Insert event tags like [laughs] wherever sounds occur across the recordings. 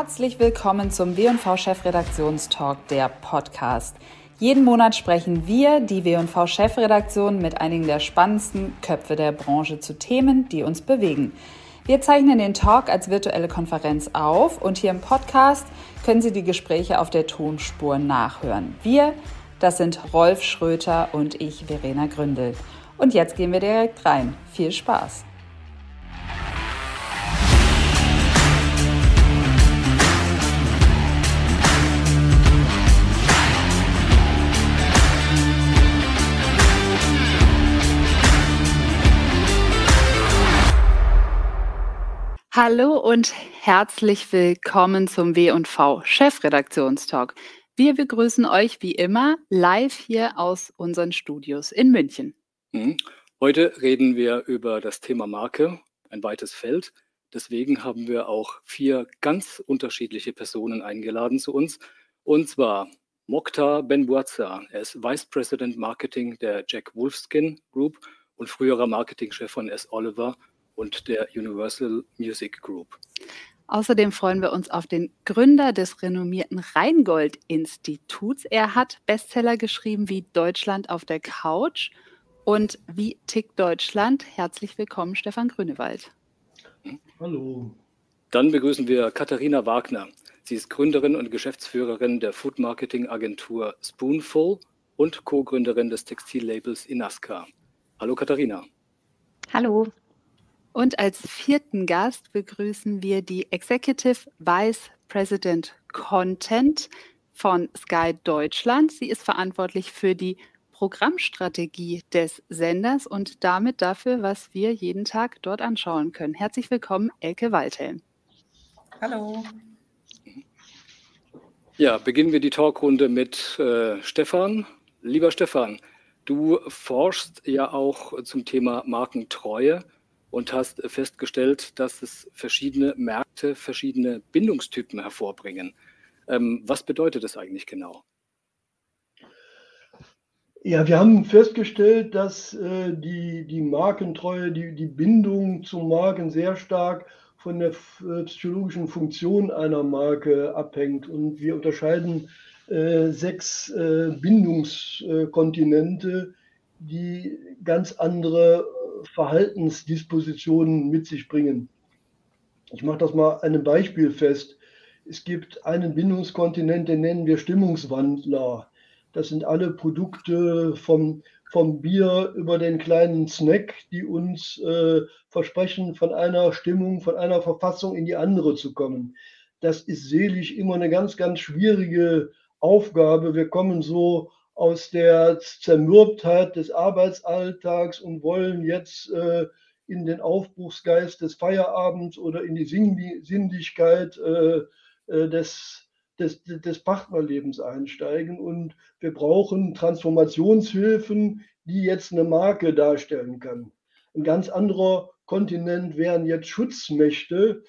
Herzlich willkommen zum W&V Chefredaktionstalk, der Podcast. Jeden Monat sprechen wir, die W&V Chefredaktion, mit einigen der spannendsten Köpfe der Branche zu Themen, die uns bewegen. Wir zeichnen den Talk als virtuelle Konferenz auf und hier im Podcast können Sie die Gespräche auf der Tonspur nachhören. Wir, das sind Rolf Schröter und ich, Verena Gründel. Und jetzt gehen wir direkt rein. Viel Spaß! Hallo und herzlich willkommen zum W&V Chefredaktionstalk. Wir begrüßen euch wie immer live hier aus unseren Studios in München. Mhm. Heute reden wir über das Thema Marke, ein weites Feld. Deswegen haben wir auch vier ganz unterschiedliche Personen eingeladen zu uns. Und zwar Mokhtar Benbuaza. Er ist Vice President Marketing der Jack Wolfskin Group und früherer Marketingchef von S. Oliver und der Universal Music Group. Außerdem freuen wir uns auf den Gründer des renommierten Rheingold-Instituts. Er hat Bestseller geschrieben wie Deutschland auf der Couch und Wie tickt Deutschland? Herzlich willkommen, Stefan Grünewald. Hallo. Dann begrüßen wir Katharina Wagner. Sie ist Gründerin und Geschäftsführerin der Food Marketing Agentur Spoonful und Co-Gründerin des Textillabels Inaska. Hallo Katharina. Hallo. Und als vierten Gast begrüßen wir die Executive Vice President Content von Sky Deutschland. Sie ist verantwortlich für die Programmstrategie des Senders und damit dafür, was wir jeden Tag dort anschauen können. Herzlich willkommen, Elke Waldhelm. Hallo. Ja, beginnen wir die Talkrunde mit äh, Stefan. Lieber Stefan, du forschst ja auch zum Thema Markentreue und hast festgestellt, dass es verschiedene Märkte, verschiedene Bindungstypen hervorbringen. Ähm, was bedeutet das eigentlich genau? Ja, wir haben festgestellt, dass äh, die, die Markentreue, die, die Bindung zu Marken sehr stark von der äh, psychologischen Funktion einer Marke abhängt. Und wir unterscheiden äh, sechs äh, Bindungskontinente, die ganz andere Verhaltensdispositionen mit sich bringen. Ich mache das mal einem Beispiel fest. Es gibt einen Bindungskontinent, den nennen wir Stimmungswandler. Das sind alle Produkte vom, vom Bier über den kleinen Snack, die uns äh, versprechen, von einer Stimmung, von einer Verfassung in die andere zu kommen. Das ist seelisch immer eine ganz, ganz schwierige Aufgabe. Wir kommen so aus der Zermürbtheit des Arbeitsalltags und wollen jetzt äh, in den Aufbruchsgeist des Feierabends oder in die Sinnlichkeit äh, äh, des, des, des Partnerlebens einsteigen. Und wir brauchen Transformationshilfen, die jetzt eine Marke darstellen kann. Ein ganz anderer Kontinent wären jetzt Schutzmächte.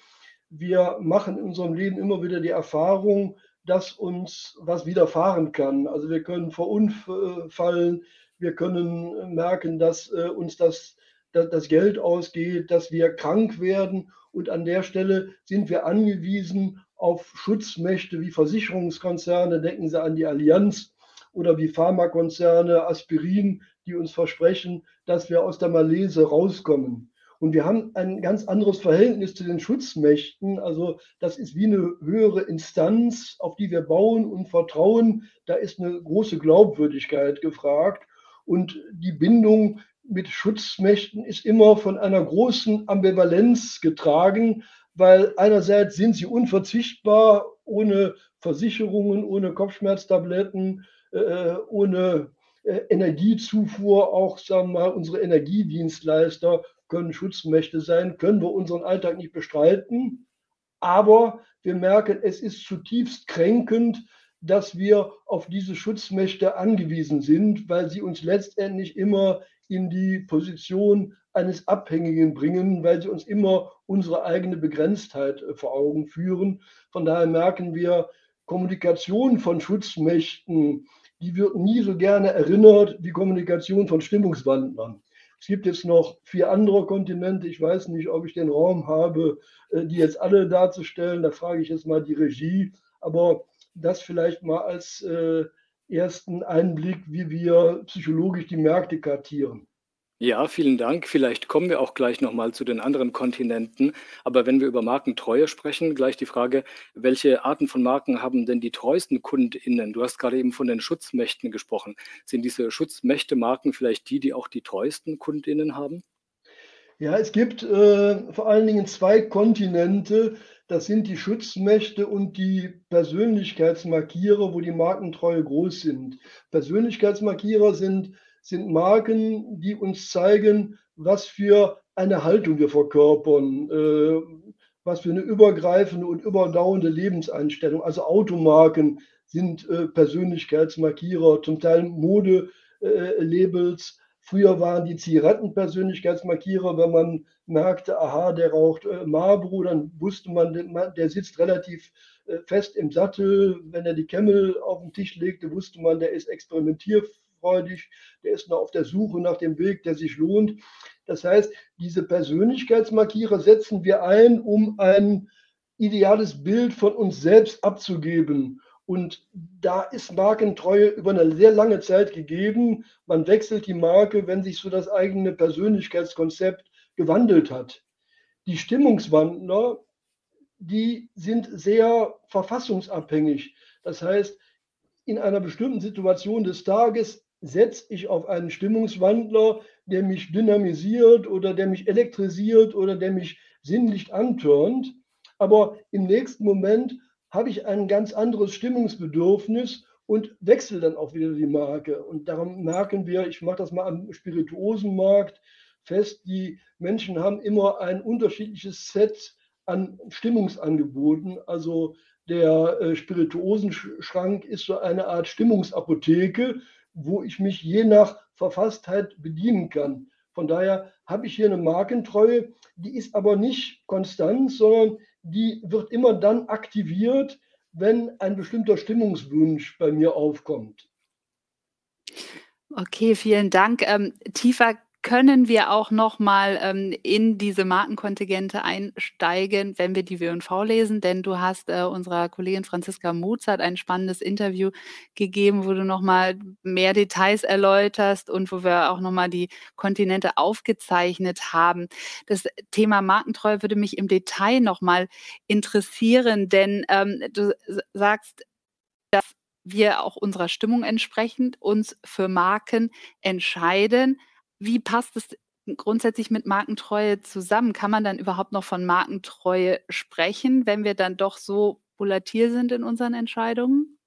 Wir machen in unserem Leben immer wieder die Erfahrung, dass uns was widerfahren kann. Also wir können verunfallen, wir können merken, dass äh, uns das, das Geld ausgeht, dass wir krank werden. Und an der Stelle sind wir angewiesen auf Schutzmächte wie Versicherungskonzerne, denken Sie an die Allianz oder wie Pharmakonzerne, Aspirin, die uns versprechen, dass wir aus der Malese rauskommen. Und wir haben ein ganz anderes Verhältnis zu den Schutzmächten. Also das ist wie eine höhere Instanz, auf die wir bauen und vertrauen. Da ist eine große Glaubwürdigkeit gefragt. Und die Bindung mit Schutzmächten ist immer von einer großen Ambivalenz getragen, weil einerseits sind sie unverzichtbar, ohne Versicherungen, ohne Kopfschmerztabletten, äh, ohne äh, Energiezufuhr, auch sagen wir mal, unsere Energiedienstleister können Schutzmächte sein, können wir unseren Alltag nicht bestreiten. Aber wir merken, es ist zutiefst kränkend, dass wir auf diese Schutzmächte angewiesen sind, weil sie uns letztendlich immer in die Position eines Abhängigen bringen, weil sie uns immer unsere eigene Begrenztheit äh, vor Augen führen. Von daher merken wir, Kommunikation von Schutzmächten, die wird nie so gerne erinnert wie Kommunikation von Stimmungswandlern Es gibt jetzt noch vier andere Kontinente. Ich weiß nicht, ob ich den Raum habe, äh, die jetzt alle darzustellen. Da frage ich jetzt mal die Regie. Aber das vielleicht mal als äh, ersten Einblick, wie wir psychologisch die Märkte kartieren. Ja, vielen Dank. Vielleicht kommen wir auch gleich nochmal zu den anderen Kontinenten. Aber wenn wir über Markentreue sprechen, gleich die Frage, welche Arten von Marken haben denn die treuesten KundInnen? Du hast gerade eben von den Schutzmächten gesprochen. Sind diese Schutzmächte-Marken vielleicht die, die auch die treuesten KundInnen haben? Ja, es gibt äh, vor allen Dingen zwei Kontinente. Das sind die Schutzmächte und die Persönlichkeitsmarkierer, wo die Markentreue groß sind. Persönlichkeitsmarkierer sind sind Marken, die uns zeigen, was für eine Haltung wir verkörpern, äh, was für eine übergreifende und überdauernde Lebenseinstellung. Also Automarken sind äh, Persönlichkeitsmarkierer, zum Teil Modelabels. Äh, Früher waren die Zigaretten Persönlichkeitsmarkierer, wenn man merkte, aha, der raucht äh, Marlboro, dann wusste man, der sitzt relativ äh, fest im Sattel. Wenn er die Camel auf den Tisch legte, wusste man, der ist experimentierfähig freudig, der ist noch auf der Suche nach dem Weg, der sich lohnt. Das heißt, diese Persönlichkeitsmarkierer setzen wir ein, um ein ideales Bild von uns selbst abzugeben. Und da ist Markentreue über eine sehr lange Zeit gegeben. Man wechselt die Marke, wenn sich so das eigene Persönlichkeitskonzept gewandelt hat. Die Stimmungswandler, die sind sehr verfassungsabhängig. Das heißt, in einer bestimmten Situation des Tages setze ich auf einen Stimmungswandler, der mich dynamisiert oder der mich elektrisiert oder der mich sinnlich antörnt. Aber im nächsten Moment habe ich ein ganz anderes Stimmungsbedürfnis und wechsle dann auch wieder die Marke. Und darum merken wir, ich mache das mal am Spirituosenmarkt fest, die Menschen haben immer ein unterschiedliches Set an Stimmungsangeboten. Also der äh, Spirituosenschrank ist so eine Art Stimmungsapotheke wo ich mich je nach Verfasstheit bedienen kann. Von daher habe ich hier eine Markentreue, die ist aber nicht konstant, sondern die wird immer dann aktiviert, wenn ein bestimmter Stimmungswunsch bei mir aufkommt. Okay, vielen Dank. Ähm, tiefer können wir auch noch mal ähm, in diese Markenkontingente einsteigen, wenn wir die W&V lesen, denn du hast äh, unserer Kollegin Franziska Mozart ein spannendes Interview gegeben, wo du noch mal mehr Details erläuterst und wo wir auch noch mal die Kontinente aufgezeichnet haben. Das Thema Markentreue würde mich im Detail noch mal interessieren, denn ähm, du sagst, dass wir auch unserer Stimmung entsprechend uns für Marken entscheiden. Wie passt es grundsätzlich mit Markentreue zusammen? Kann man dann überhaupt noch von Markentreue sprechen, wenn wir dann doch so volatil sind in unseren Entscheidungen?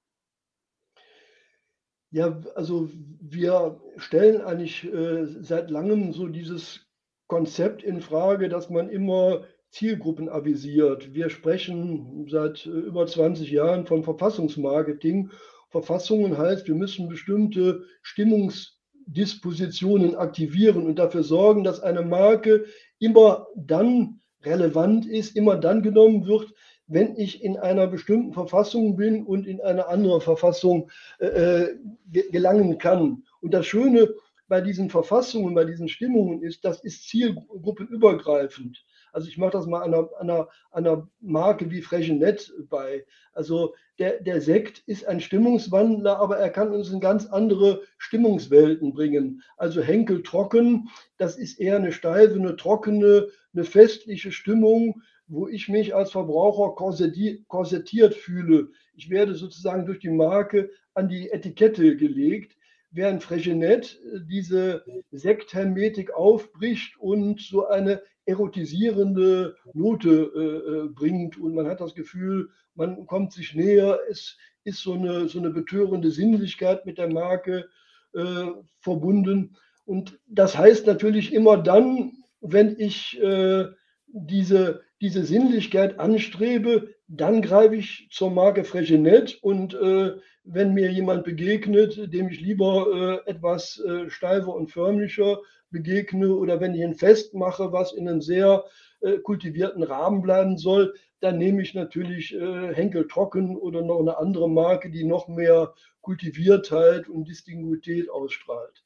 Ja, also wir stellen eigentlich äh, seit langem so dieses Konzept in Frage, dass man immer Zielgruppen avisiert. Wir sprechen seit äh, über 20 Jahren von Verfassungsmarketing. Verfassungen heißt, wir müssen bestimmte Stimmungs Dispositionen aktivieren und dafür sorgen, dass eine Marke immer dann relevant ist, immer dann genommen wird, wenn ich in einer bestimmten Verfassung bin und in eine andere Verfassung äh, äh gelangen kann. Und das Schöne bei diesen Verfassungen, bei diesen Stimmungen ist, das ist zielgruppenübergreifend. Also ich mache das mal an einer, einer, einer Marke wie Freshenet bei. Also der, der Sekt ist ein Stimmungswandler, aber er kann uns in ganz andere Stimmungswelten bringen. Also Henkel trocken, das ist eher eine steife, eine trockene, eine festliche Stimmung, wo ich mich als Verbraucher korsettiert fühle. Ich werde sozusagen durch die Marke an die Etikette gelegt während Fregenet äh, diese Sekthermetik aufbricht und so eine erotisierende Note äh, äh, bringt und man hat das Gefühl, man kommt sich näher, es ist so eine, so eine betörende Sinnlichkeit mit der Marke äh, verbunden. Und das heißt natürlich immer dann, wenn ich äh, diese, diese Sinnlichkeit anstrebe, dann greife ich zur Marke Fregenet und äh, wenn mir jemand begegnet, dem ich lieber äh, etwas äh, steifer und förmlicher begegne oder wenn ich ein Fest mache, was in einem sehr äh, kultivierten Rahmen bleiben soll, dann nehme ich natürlich äh, Henkel Trocken oder noch eine andere Marke, die noch mehr Kultiviertheit und Distinguität ausstrahlt.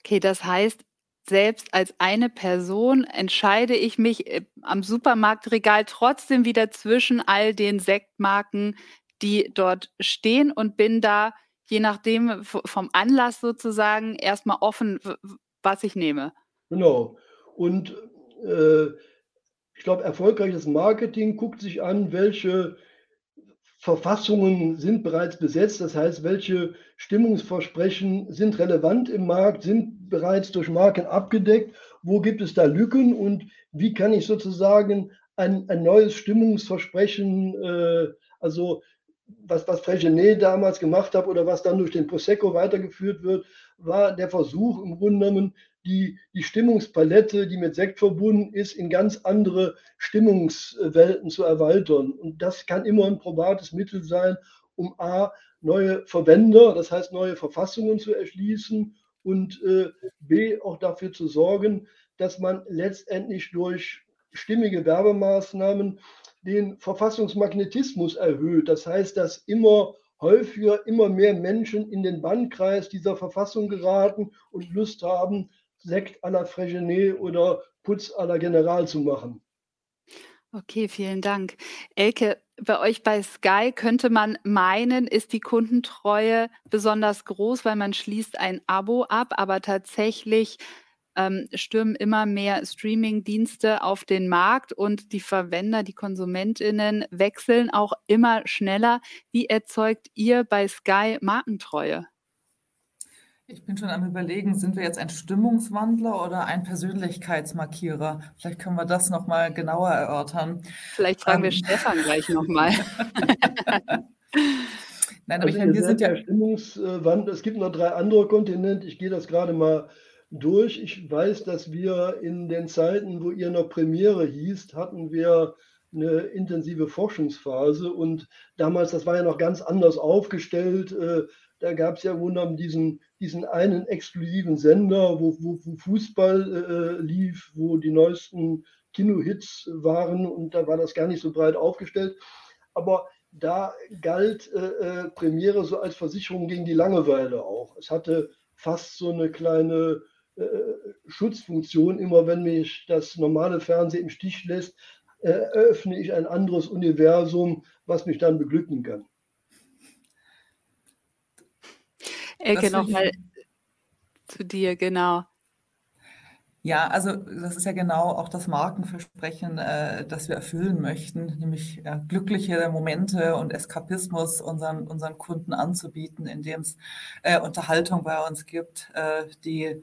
Okay, das heißt, selbst als eine Person entscheide ich mich äh, am Supermarktregal trotzdem wieder zwischen all den Sektmarken, die dort stehen und bin da je nachdem vom Anlass sozusagen erstmal offen, was ich nehme. Genau. Und äh, ich glaube, erfolgreiches Marketing guckt sich an, welche Verfassungen sind bereits besetzt, das heißt, welche Stimmungsversprechen sind relevant im Markt, sind bereits durch Marken abgedeckt, wo gibt es da Lücken und wie kann ich sozusagen ein, ein neues Stimmungsversprechen, äh, also was, was Fregenet damals gemacht hat oder was dann durch den Prosecco weitergeführt wird, war der Versuch im Grunde genommen, die, die Stimmungspalette, die mit Sekt verbunden ist, in ganz andere Stimmungswelten zu erweitern. Und das kann immer ein probates Mittel sein, um A, neue Verwender, das heißt neue Verfassungen zu erschließen und äh, B, auch dafür zu sorgen, dass man letztendlich durch stimmige Werbemaßnahmen den Verfassungsmagnetismus erhöht. Das heißt, dass immer häufiger, immer mehr Menschen in den Bannkreis dieser Verfassung geraten und Lust haben, Sekt à la Frégenet oder Putz à la General zu machen. Okay, vielen Dank. Elke, bei euch bei Sky könnte man meinen, ist die Kundentreue besonders groß, weil man schließt ein Abo ab, aber tatsächlich ähm, stürmen immer mehr Streaming-Dienste auf den Markt und die Verwender, die KonsumentInnen wechseln auch immer schneller. Wie erzeugt ihr bei Sky Markentreue? Ich bin schon am Überlegen, sind wir jetzt ein Stimmungswandler oder ein Persönlichkeitsmarkierer? Vielleicht können wir das nochmal genauer erörtern. Vielleicht fragen ähm, wir Stefan gleich nochmal. [laughs] Nein, aber also ich meine, wir sind ja. Stimmungswandel. Es gibt noch drei andere Kontinente. Ich gehe das gerade mal durch. Ich weiß, dass wir in den Zeiten, wo ihr noch Premiere hieß, hatten wir eine intensive Forschungsphase und damals, das war ja noch ganz anders aufgestellt. Äh, da gab es ja wunderbar diesen, diesen einen exklusiven Sender, wo, wo, wo Fußball äh, lief, wo die neuesten Kinohits waren und da war das gar nicht so breit aufgestellt. Aber da galt äh, äh Premiere so als Versicherung gegen die Langeweile auch. Es hatte fast so eine kleine äh, Schutzfunktion. Immer wenn mich das normale Fernsehen im Stich lässt, äh, eröffne ich ein anderes Universum, was mich dann beglücken kann. Elke, nochmal zu dir, genau. Ja, also das ist ja genau auch das Markenversprechen, äh, das wir erfüllen möchten, nämlich ja, glückliche Momente und Eskapismus unseren, unseren Kunden anzubieten, indem es äh, Unterhaltung bei uns gibt, äh, die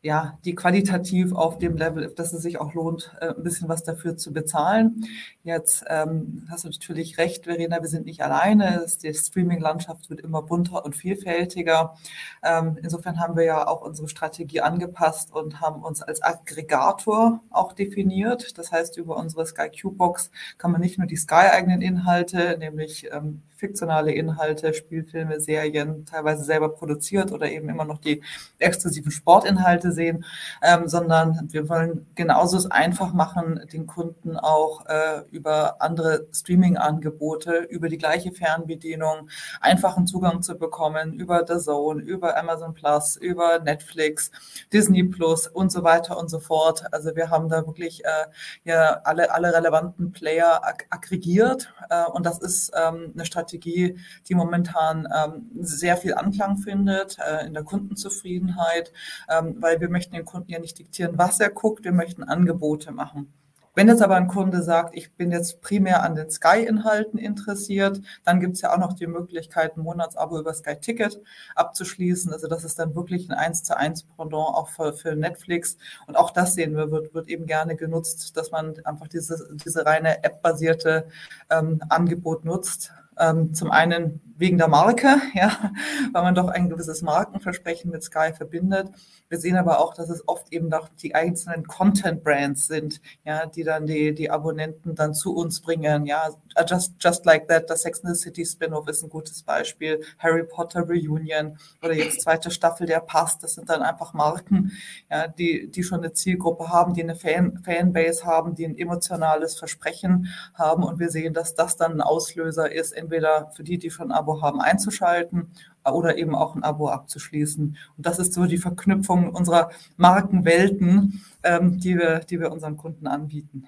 ja, die qualitativ auf dem Level, dass es sich auch lohnt, äh, ein bisschen was dafür zu bezahlen. Jetzt ähm, hast du natürlich recht, Verena, wir sind nicht alleine. Die Streaming-Landschaft wird immer bunter und vielfältiger. Ähm, insofern haben wir ja auch unsere Strategie angepasst und haben uns als Aggregator auch definiert. Das heißt, über unsere Sky Q-Box kann man nicht nur die Sky-eigenen Inhalte, nämlich ähm, fiktionale Inhalte, Spielfilme, Serien teilweise selber produziert oder eben immer noch die exklusiven Sportinhalte sehen, ähm, sondern wir wollen genauso es einfach machen, den Kunden auch äh, über andere Streaming-Angebote, über die gleiche Fernbedienung einfachen Zugang zu bekommen, über The Zone, über Amazon Plus, über Netflix, Disney Plus und so weiter und so fort. Also wir haben da wirklich äh, ja alle, alle relevanten Player ag aggregiert äh, und das ist ähm, eine Strategie, die momentan ähm, sehr viel Anklang findet äh, in der Kundenzufriedenheit, ähm, weil wir möchten den Kunden ja nicht diktieren, was er guckt, wir möchten Angebote machen. Wenn jetzt aber ein Kunde sagt, ich bin jetzt primär an den Sky-Inhalten interessiert, dann gibt es ja auch noch die Möglichkeit, ein Monatsabo über Sky Ticket abzuschließen. Also das ist dann wirklich ein 1 zu 1 Pendant auch für, für Netflix. Und auch das sehen wir, wird, wird eben gerne genutzt, dass man einfach diese, diese reine App-basierte ähm, Angebot nutzt. Ähm, zum einen wegen der Marke, [laughs] ja, weil man doch ein gewisses Markenversprechen mit Sky verbindet. Wir sehen aber auch, dass es oft eben doch die einzelnen Content-Brands sind, ja, die dann die, die Abonnenten dann zu uns bringen. Ja, just, just like that, das Sex and the City Spin-off ist ein gutes Beispiel. Harry Potter Reunion oder jetzt zweite Staffel der Pass, das sind dann einfach Marken, ja, die, die schon eine Zielgruppe haben, die eine Fan, Fanbase haben, die ein emotionales Versprechen haben und wir sehen, dass das dann ein Auslöser ist, entweder für die, die schon abonnieren, Abo haben, einzuschalten oder eben auch ein Abo abzuschließen. Und das ist so die Verknüpfung unserer Markenwelten, ähm, die, wir, die wir unseren Kunden anbieten.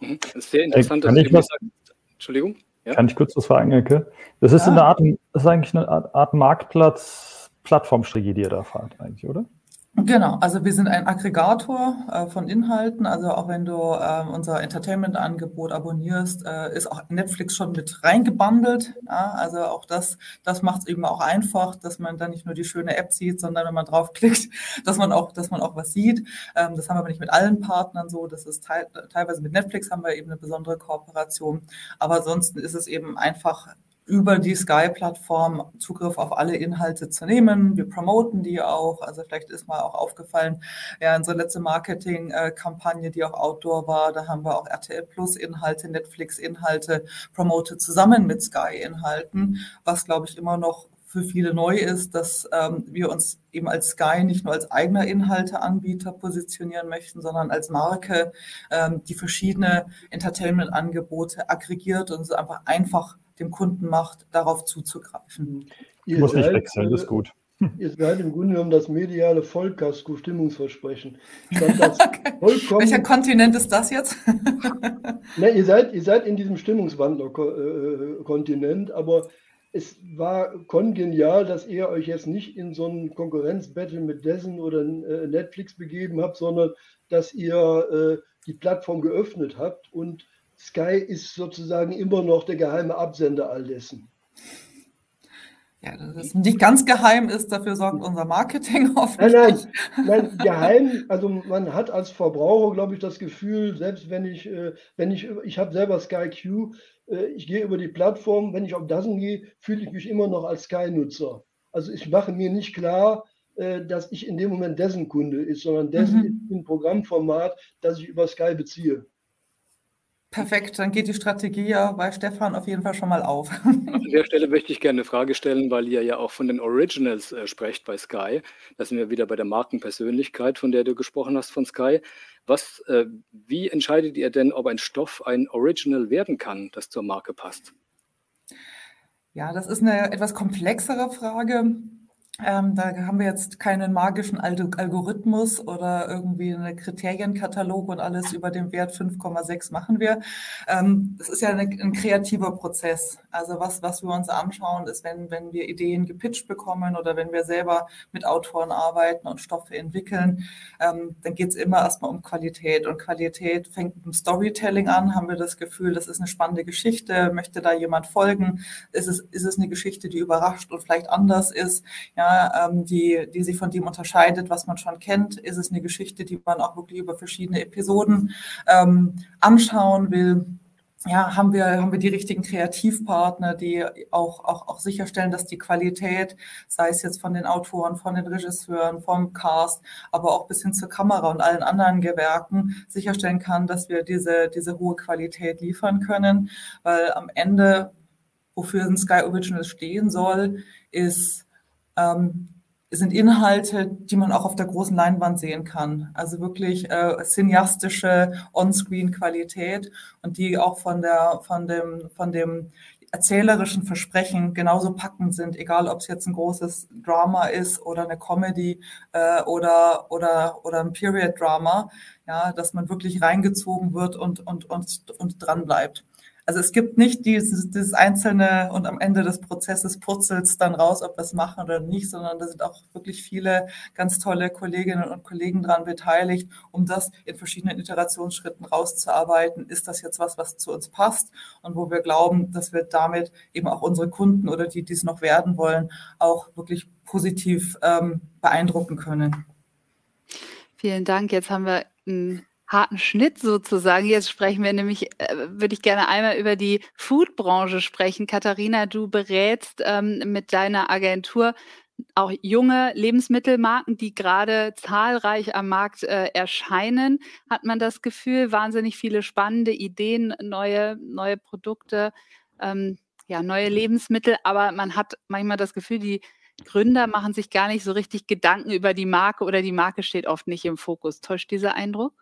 Das ist sehr interessant, dass du was, Entschuldigung. Ja? Kann ich kurz was fragen, Elke? Das ist ja. eine Art, das ist eigentlich eine Art, Art Marktplatz, Plattformstrategie, die ihr da fahrt, eigentlich, oder? Genau, also wir sind ein Aggregator äh, von Inhalten. Also auch wenn du äh, unser Entertainment-Angebot abonnierst, äh, ist auch Netflix schon mit reingebundelt. Ja? Also auch das, das macht es eben auch einfach, dass man dann nicht nur die schöne App sieht, sondern wenn man draufklickt, [laughs] dass man auch, dass man auch was sieht. Ähm, das haben wir aber nicht mit allen Partnern so. Das ist te teilweise mit Netflix haben wir eben eine besondere Kooperation. Aber ansonsten ist es eben einfach über die Sky-Plattform Zugriff auf alle Inhalte zu nehmen. Wir promoten die auch. Also vielleicht ist mal auch aufgefallen, ja, unsere letzte Marketing-Kampagne, die auch Outdoor war, da haben wir auch RTL Plus Inhalte, Netflix Inhalte promotet zusammen mit Sky Inhalten, was glaube ich immer noch für viele neu ist, dass ähm, wir uns eben als Sky nicht nur als eigener Inhalteanbieter positionieren möchten, sondern als Marke, ähm, die verschiedene Entertainment-Angebote aggregiert und es einfach einfach dem Kunden macht, darauf zuzugreifen. Ich muss nicht wechseln, das ist gut. [laughs] Ihr seid im Grunde genommen das mediale Vollkasko Stimmungsversprechen. [laughs] okay. Welcher Kontinent ist das jetzt? [laughs] ne, ihr, seid, ihr seid in diesem Stimmungswandler-Kontinent, aber es war kongenial, dass ihr euch jetzt nicht in so ein Konkurrenzbattle mit Dessen oder äh, Netflix begeben habt, sondern dass ihr äh, die Plattform geöffnet habt und Sky ist sozusagen immer noch der geheime Absender all dessen. Ja, das ist nicht ganz geheim ist, dafür sorgt unser Marketing oft. [laughs] Nein, nein, nein, geheim, also man hat als Verbraucher, glaube ich, das Gefühl, selbst wenn ich, äh, wenn ich, ich habe selber Sky Q, äh, ich gehe über die Plattform, wenn ich auf Dassen gehe, fühle ich mich immer noch als Sky-Nutzer. Also ich mache mir nicht klar, äh, dass ich in dem Moment dessen Kunde ist, sondern dessen mhm. ist ein Programmformat, das ich über Sky beziehe. Perfekt, dann geht die Strategie ja bei Stefan auf jeden Fall schon mal auf. An [laughs] der Stelle möchte ich gerne eine Frage stellen, weil ihr ja auch von den Originals äh, sprecht bei Sky. Da sind wir wieder bei der Markenpersönlichkeit, von der du gesprochen hast von Sky. Was, äh, wie entscheidet ihr denn, ob ein Stoff ein Original werden kann, das zur Marke passt? Ja, das ist eine etwas komplexere Frage. Ähm, da haben wir jetzt keinen magischen Algorithmus oder irgendwie einen Kriterienkatalog und alles über den Wert 5,6 machen wir. Ähm, das ist ja eine, ein kreativer Prozess. Also was, was wir uns anschauen, ist, wenn, wenn wir Ideen gepitcht bekommen oder wenn wir selber mit Autoren arbeiten und Stoffe entwickeln, ähm, dann geht es immer erstmal um Qualität. Und Qualität fängt mit dem Storytelling an. Haben wir das Gefühl, das ist eine spannende Geschichte, möchte da jemand folgen? Ist es, ist es eine Geschichte, die überrascht und vielleicht anders ist? Ja, ja, ähm, die, die sich von dem unterscheidet, was man schon kennt? Ist es eine Geschichte, die man auch wirklich über verschiedene Episoden ähm, anschauen will? ja, haben wir, haben wir die richtigen Kreativpartner, die auch, auch, auch sicherstellen, dass die Qualität, sei es jetzt von den Autoren, von den Regisseuren, vom Cast, aber auch bis hin zur Kamera und allen anderen Gewerken sicherstellen kann, dass wir diese, diese hohe Qualität liefern können. Weil am Ende, wofür ein Sky Original stehen soll, ist ähm, sind Inhalte, die man auch auf der großen Leinwand sehen kann. Also wirklich äh, cineastische On-Screen-Qualität und die auch von der, von dem, von dem erzählerischen Versprechen genauso packend sind, egal ob es jetzt ein großes Drama ist oder eine Comedy äh, oder, oder, oder ein Period-Drama, ja, dass man wirklich reingezogen wird und, und, und, und dran bleibt. Also es gibt nicht dieses, dieses einzelne und am Ende des Prozesses purzelt es dann raus, ob wir es machen oder nicht, sondern da sind auch wirklich viele ganz tolle Kolleginnen und Kollegen dran beteiligt, um das in verschiedenen Iterationsschritten rauszuarbeiten. Ist das jetzt was, was zu uns passt und wo wir glauben, dass wir damit eben auch unsere Kunden oder die, die es noch werden wollen, auch wirklich positiv ähm, beeindrucken können. Vielen Dank. Jetzt haben wir ein harten Schnitt sozusagen. Jetzt sprechen wir nämlich, äh, würde ich gerne einmal über die Foodbranche sprechen. Katharina, du berätst ähm, mit deiner Agentur auch junge Lebensmittelmarken, die gerade zahlreich am Markt äh, erscheinen, hat man das Gefühl, wahnsinnig viele spannende Ideen, neue, neue Produkte, ähm, ja, neue Lebensmittel, aber man hat manchmal das Gefühl, die Gründer machen sich gar nicht so richtig Gedanken über die Marke oder die Marke steht oft nicht im Fokus. Täuscht dieser Eindruck?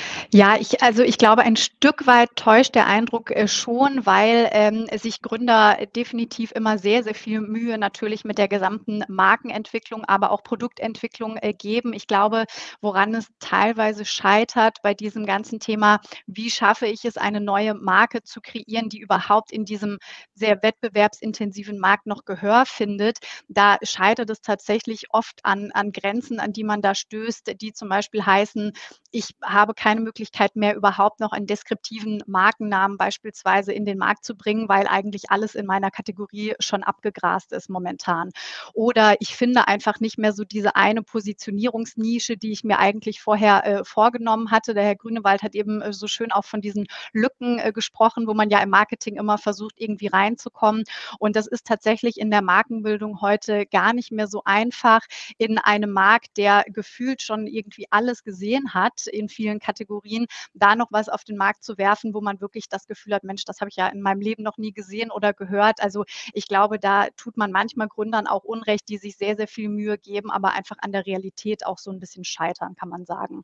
Ja, ich, also ich glaube, ein Stück weit täuscht der Eindruck äh, schon, weil ähm, sich Gründer definitiv immer sehr, sehr viel Mühe natürlich mit der gesamten Markenentwicklung, aber auch Produktentwicklung äh, geben. Ich glaube, woran es teilweise scheitert bei diesem ganzen Thema, wie schaffe ich es, eine neue Marke zu kreieren, die überhaupt in diesem sehr wettbewerbsintensiven Markt noch Gehör findet. Da scheitert es tatsächlich oft an, an Grenzen, an die man da stößt, die zum Beispiel heißen, ich habe keine Möglichkeit, Möglichkeit mehr, überhaupt noch einen deskriptiven Markennamen beispielsweise in den Markt zu bringen, weil eigentlich alles in meiner Kategorie schon abgegrast ist momentan. Oder ich finde einfach nicht mehr so diese eine Positionierungsnische, die ich mir eigentlich vorher äh, vorgenommen hatte. Der Herr Grünewald hat eben äh, so schön auch von diesen Lücken äh, gesprochen, wo man ja im Marketing immer versucht, irgendwie reinzukommen. Und das ist tatsächlich in der Markenbildung heute gar nicht mehr so einfach in einem Markt, der gefühlt schon irgendwie alles gesehen hat in vielen Kategorien Kategorien, da noch was auf den Markt zu werfen, wo man wirklich das Gefühl hat, Mensch, das habe ich ja in meinem Leben noch nie gesehen oder gehört. Also ich glaube, da tut man manchmal Gründern auch Unrecht, die sich sehr, sehr viel Mühe geben, aber einfach an der Realität auch so ein bisschen scheitern, kann man sagen.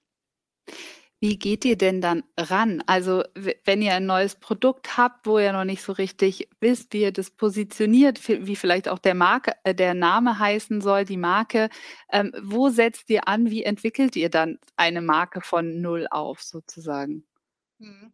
Wie geht ihr denn dann ran? Also, wenn ihr ein neues Produkt habt, wo ihr noch nicht so richtig wisst, wie ihr das positioniert, wie vielleicht auch der Marke, äh, der Name heißen soll, die Marke, ähm, wo setzt ihr an? Wie entwickelt ihr dann eine Marke von null auf sozusagen? Mhm.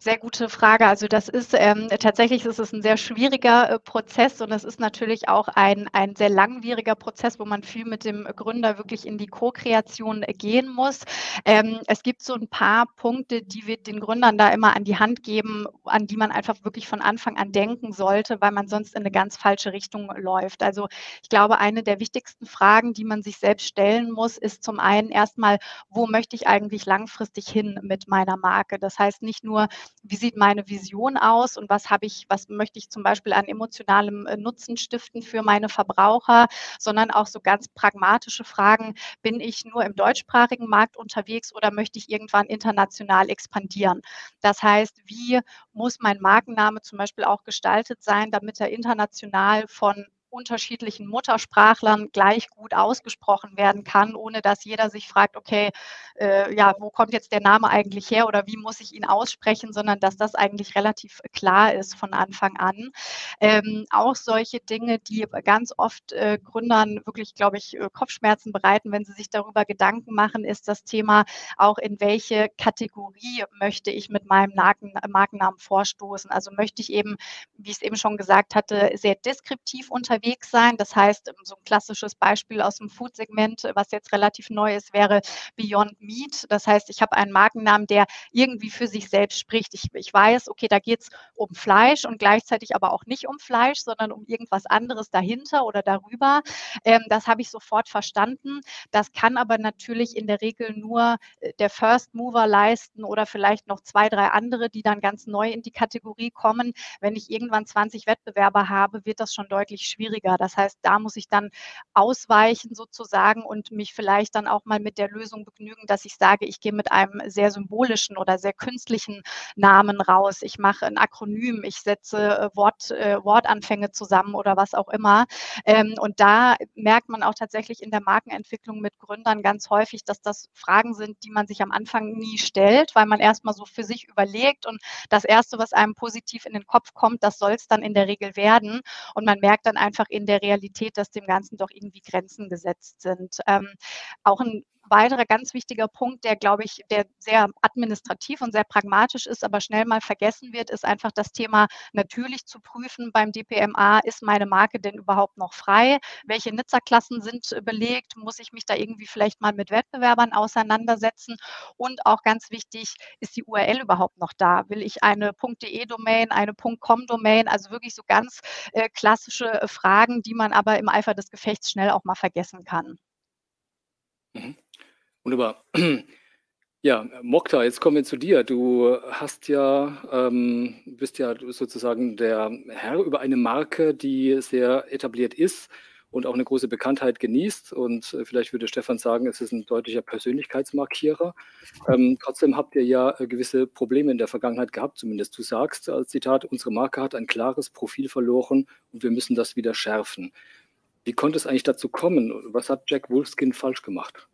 Sehr gute Frage. Also das ist ähm, tatsächlich ist es ein sehr schwieriger äh, Prozess und es ist natürlich auch ein, ein sehr langwieriger Prozess, wo man viel mit dem Gründer wirklich in die Co-Kreation äh, gehen muss. Ähm, es gibt so ein paar Punkte, die wir den Gründern da immer an die Hand geben, an die man einfach wirklich von Anfang an denken sollte, weil man sonst in eine ganz falsche Richtung läuft. Also ich glaube, eine der wichtigsten Fragen, die man sich selbst stellen muss, ist zum einen erstmal, wo möchte ich eigentlich langfristig hin mit meiner Marke? Das das heißt nicht nur, wie sieht meine Vision aus und was habe ich, was möchte ich zum Beispiel an emotionalem äh, Nutzen stiften für meine Verbraucher, sondern auch so ganz pragmatische Fragen, bin ich nur im deutschsprachigen Markt unterwegs oder möchte ich irgendwann international expandieren? Das heißt, wie muss mein Markenname zum Beispiel auch gestaltet sein, damit er international von unterschiedlichen Muttersprachlern gleich gut ausgesprochen werden kann, ohne dass jeder sich fragt, okay, äh, ja, wo kommt jetzt der Name eigentlich her oder wie muss ich ihn aussprechen, sondern dass das eigentlich relativ klar ist von Anfang an. Ähm, auch solche Dinge, die ganz oft äh, Gründern wirklich, glaube ich, äh, Kopfschmerzen bereiten, wenn sie sich darüber Gedanken machen, ist das Thema auch in welche Kategorie möchte ich mit meinem Marken, Markennamen vorstoßen. Also möchte ich eben, wie ich es eben schon gesagt hatte, sehr deskriptiv unterwegs unterwegs sein. Das heißt, so ein klassisches Beispiel aus dem Food-Segment, was jetzt relativ neu ist, wäre Beyond Meat. Das heißt, ich habe einen Markennamen, der irgendwie für sich selbst spricht. Ich, ich weiß, okay, da geht es um Fleisch und gleichzeitig aber auch nicht um Fleisch, sondern um irgendwas anderes dahinter oder darüber. Ähm, das habe ich sofort verstanden. Das kann aber natürlich in der Regel nur äh, der First Mover leisten oder vielleicht noch zwei, drei andere, die dann ganz neu in die Kategorie kommen. Wenn ich irgendwann 20 Wettbewerber habe, wird das schon deutlich schwieriger schwieriger. Das heißt, da muss ich dann ausweichen sozusagen und mich vielleicht dann auch mal mit der Lösung begnügen, dass ich sage, ich gehe mit einem sehr symbolischen oder sehr künstlichen Namen raus. Ich mache ein Akronym, ich setze äh, Wort, äh, Wortanfänge zusammen oder was auch immer. Ähm, und da merkt man auch tatsächlich in der Markenentwicklung mit Gründern ganz häufig, dass das Fragen sind, die man sich am Anfang nie stellt, weil man erstmal so für sich überlegt und das Erste, was einem positiv in den Kopf kommt, das soll es dann in der Regel werden. Und man merkt dann einfach, einfach in der Realität, dass dem Ganzen doch irgendwie Grenzen gesetzt sind. Ähm, auch ein weiterer ganz wichtiger Punkt, der, glaube ich, der sehr administrativ und sehr pragmatisch ist, aber schnell mal vergessen wird, ist einfach das Thema natürlich zu prüfen beim DPMA, ist meine Marke denn überhaupt noch frei? Welche Nutzerklassen sind belegt? Muss ich mich da irgendwie vielleicht mal mit Wettbewerbern auseinandersetzen? Und auch ganz wichtig, ist die URL überhaupt noch da? Will ich eine .de-Domain, eine .com-Domain? Also wirklich so ganz äh, klassische äh, Fragen, die man aber im Eifer des Gefechts schnell auch mal vergessen kann. Mhm. Wunderbar. [clears throat] Ja, Mokta, jetzt kommen wir zu dir. Du hast ja, ähm, bist ja sozusagen der Herr über eine Marke, die sehr etabliert ist und auch eine große Bekanntheit genießt. Und äh, vielleicht würde Stefan sagen, es ist ein deutlicher Persönlichkeitsmarkierer. Ähm, trotzdem habt ihr ja äh, gewisse Probleme in der Vergangenheit gehabt, zumindest du sagst als Zitat, unsere Marke hat ein klares Profil verloren und wir müssen das wieder schärfen. Wie konnte es eigentlich dazu kommen? Was hat Jack Wolfskin falsch gemacht?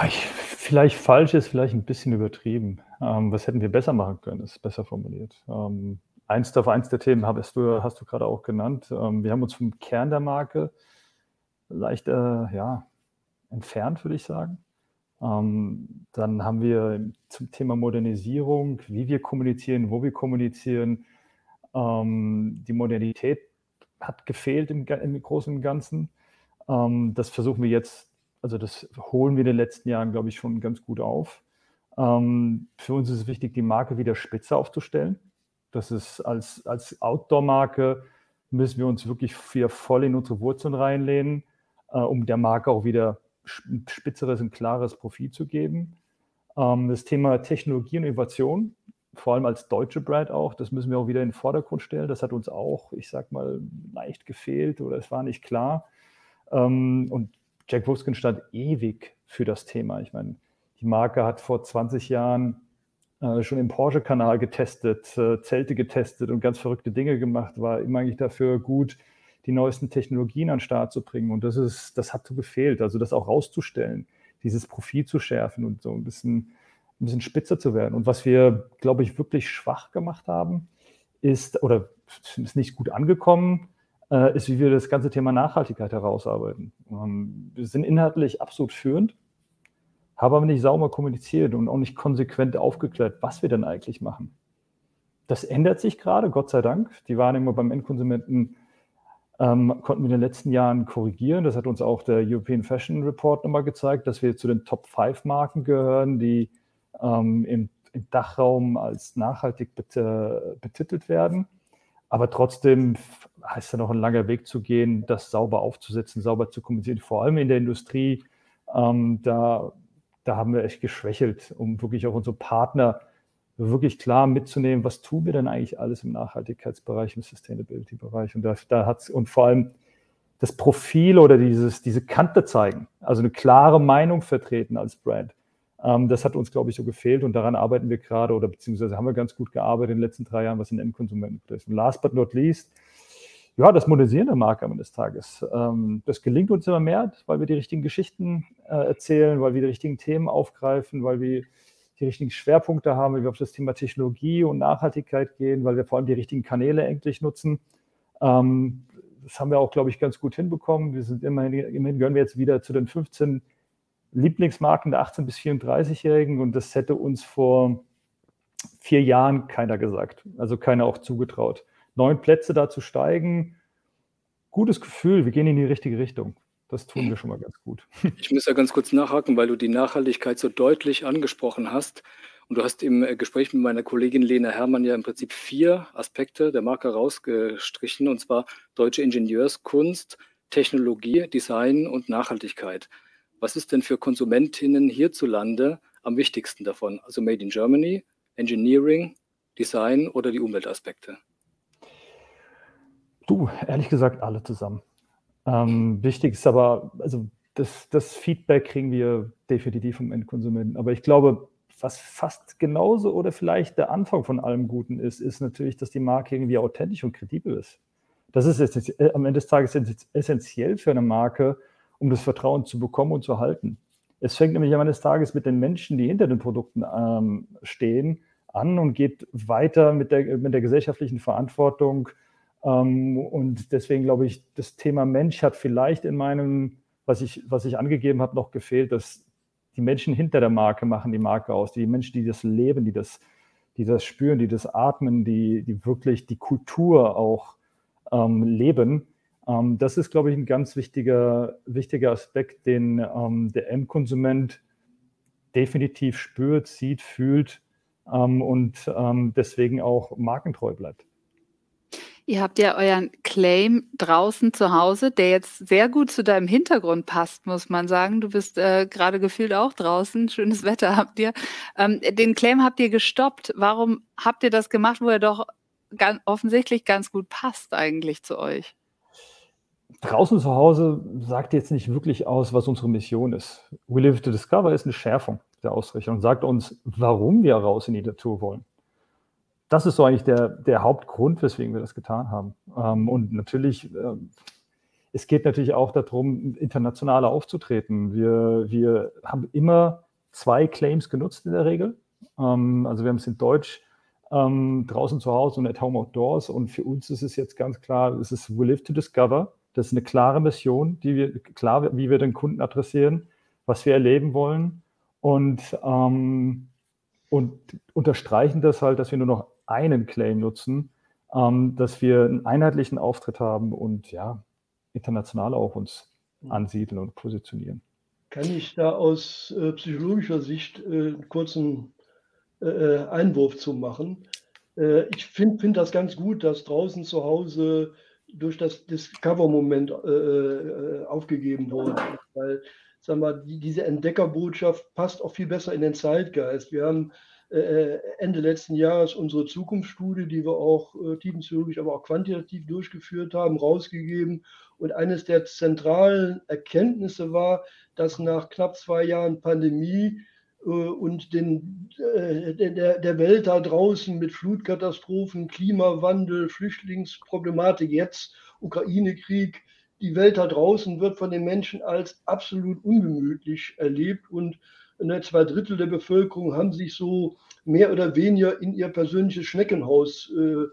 Ah, vielleicht falsch ist vielleicht ein bisschen übertrieben. Ähm, was hätten wir besser machen können, ist besser formuliert. Ähm, eins, auf eins der Themen hast du, hast du gerade auch genannt. Ähm, wir haben uns vom Kern der Marke leicht äh, ja, entfernt, würde ich sagen. Ähm, dann haben wir zum Thema Modernisierung, wie wir kommunizieren, wo wir kommunizieren. Ähm, die Modernität hat gefehlt im, im Großen und Ganzen. Ähm, das versuchen wir jetzt, also das holen wir in den letzten Jahren, glaube ich, schon ganz gut auf. Ähm, für uns ist es wichtig, die Marke wieder spitze aufzustellen. Das ist als, als Outdoor-Marke müssen wir uns wirklich wieder voll in unsere Wurzeln reinlehnen, äh, um der Marke auch wieder spitzeres und klares Profil zu geben. Ähm, das Thema Technologie und Innovation, vor allem als deutsche Brand auch, das müssen wir auch wieder in den Vordergrund stellen. Das hat uns auch, ich sag mal, leicht gefehlt oder es war nicht klar. Ähm, und Jack Wolfskin stand ewig für das Thema. Ich meine, die Marke hat vor 20 Jahren äh, schon im Porsche-Kanal getestet, äh, Zelte getestet und ganz verrückte Dinge gemacht, war immer eigentlich dafür gut, die neuesten Technologien an den Start zu bringen. Und das ist, das hat so gefehlt, also das auch rauszustellen, dieses Profil zu schärfen und so ein bisschen, ein bisschen spitzer zu werden. Und was wir, glaube ich, wirklich schwach gemacht haben, ist, oder ist nicht gut angekommen, äh, ist, wie wir das ganze Thema Nachhaltigkeit herausarbeiten. Ähm, wir sind inhaltlich absolut führend, haben aber nicht sauber kommuniziert und auch nicht konsequent aufgeklärt, was wir denn eigentlich machen. Das ändert sich gerade, Gott sei Dank. Die Wahrnehmung beim Endkonsumenten ähm, konnten wir in den letzten Jahren korrigieren. Das hat uns auch der European Fashion Report nochmal gezeigt, dass wir zu den Top 5 Marken gehören, die ähm, im, im, Dachraum als nachhaltig bet betitelt werden. Aber trotzdem heißt ja noch ein langer Weg zu gehen, das sauber aufzusetzen, sauber zu kommunizieren, vor allem in der Industrie. Ähm, da, da haben wir echt geschwächelt, um wirklich auch unsere Partner wirklich klar mitzunehmen, was tun wir denn eigentlich alles im Nachhaltigkeitsbereich, im Sustainability-Bereich. Und da, da hat und vor allem das Profil oder dieses, diese Kante zeigen, also eine klare Meinung vertreten als Brand. Ähm, das hat uns, glaube ich, so gefehlt und daran arbeiten wir gerade oder beziehungsweise haben wir ganz gut gearbeitet in den letzten drei Jahren, was den Endkonsumenten betrifft. Und last but not least, ja, das Modernisieren der Marke am Ende des Tages. Ähm, das gelingt uns immer mehr, weil wir die richtigen Geschichten äh, erzählen, weil wir die richtigen Themen aufgreifen, weil wir die richtigen Schwerpunkte haben, wie wir auf das Thema Technologie und Nachhaltigkeit gehen, weil wir vor allem die richtigen Kanäle endlich nutzen. Ähm, das haben wir auch, glaube ich, ganz gut hinbekommen. Wir sind immerhin, immerhin gehören wir jetzt wieder zu den 15 Lieblingsmarken der 18- bis 34-Jährigen und das hätte uns vor vier Jahren keiner gesagt, also keiner auch zugetraut. Neun Plätze da zu steigen, gutes Gefühl, wir gehen in die richtige Richtung. Das tun wir schon mal ganz gut. [laughs] Ich muss ja ganz kurz nachhaken, weil du die Nachhaltigkeit so deutlich angesprochen hast. Und du hast im äh, Gespräch mit meiner Kollegin Lena Herrmann ja im Prinzip vier Aspekte der Marke rausgestrichen, und zwar deutsche Ingenieurskunst, Technologie, Design und Nachhaltigkeit. Was ist denn für Konsumentinnen hierzulande am wichtigsten davon? Also Made in Germany, Engineering, Design oder die Umweltaspekte? Du, ehrlich gesagt, alle zusammen. Ähm, wichtig ist aber, also das, das, Feedback kriegen wir definitiv vom Endkonsumenten. Aber ich glaube, was fast genauso oder vielleicht der Anfang von allem Guten ist, ist natürlich, dass die Marke irgendwie authentisch und kredibel ist. Das ist äh, am Ende des Tages essentiell für eine Marke, um das Vertrauen zu bekommen und zu halten. Es fängt nämlich am Ende des Tages mit den Menschen, die hinter den Produkten ähm, stehen, an und geht weiter mit der, mit der gesellschaftlichen Verantwortung, ähm, und deswegen glaube ich, das Thema Mensch hat vielleicht in meinem, was ich, was ich angegeben habe, noch gefehlt, dass die Menschen hinter der Marke machen die Marke aus, die Menschen, die das leben, die das, die das spüren, die das atmen, die, die wirklich die Kultur auch ähm, leben. Ähm, das ist, glaube ich, ein ganz wichtiger, wichtiger Aspekt, den ähm, der Endkonsument definitiv spürt, sieht, fühlt ähm, und ähm, deswegen auch markentreu bleibt. Ihr habt ja euren Claim draußen zu Hause, der jetzt sehr gut zu deinem Hintergrund passt, muss man sagen. Du bist äh, gerade gefühlt auch draußen. Schönes Wetter habt ihr. Ähm, den Claim habt ihr gestoppt. Warum habt ihr das gemacht, wo er doch ganz, offensichtlich ganz gut passt eigentlich zu euch? Draußen zu Hause sagt jetzt nicht wirklich aus, was unsere Mission ist. We Live to Discover ist eine Schärfung der Ausrichtung und sagt uns, warum wir raus in die Natur wollen das ist so eigentlich der, der Hauptgrund, weswegen wir das getan haben. Ähm, und natürlich, äh, es geht natürlich auch darum, internationaler aufzutreten. Wir, wir haben immer zwei Claims genutzt in der Regel. Ähm, also wir haben es in Deutsch ähm, draußen zu Hause und at home outdoors. Und für uns ist es jetzt ganz klar, es ist We Live to Discover. Das ist eine klare Mission, die wir, klar, wie wir den Kunden adressieren, was wir erleben wollen. Und, ähm, und unterstreichen das halt, dass wir nur noch einen Claim nutzen, ähm, dass wir einen einheitlichen Auftritt haben und ja, international auch uns hm. ansiedeln und positionieren. Kann ich da aus äh, psychologischer Sicht äh, einen kurzen äh, äh Einwurf zu machen? Äh, ich finde find das ganz gut, dass draußen zu Hause durch das Discover-Moment äh, aufgegeben wurde. Weil, sag mal, die, diese Entdeckerbotschaft passt auch viel besser in den Zeitgeist. Wir haben Ende letzten Jahres unsere Zukunftsstudie, die wir auch tiefenpsychologisch, aber auch quantitativ durchgeführt haben, rausgegeben. Und eines der zentralen Erkenntnisse war, dass nach knapp zwei Jahren Pandemie äh, und den, äh, der, der Welt da draußen mit Flutkatastrophen, Klimawandel, Flüchtlingsproblematik, jetzt Ukraine-Krieg, die Welt da draußen wird von den Menschen als absolut ungemütlich erlebt und zwei Drittel der Bevölkerung haben sich so mehr oder weniger in ihr persönliches Schneckenhaus äh,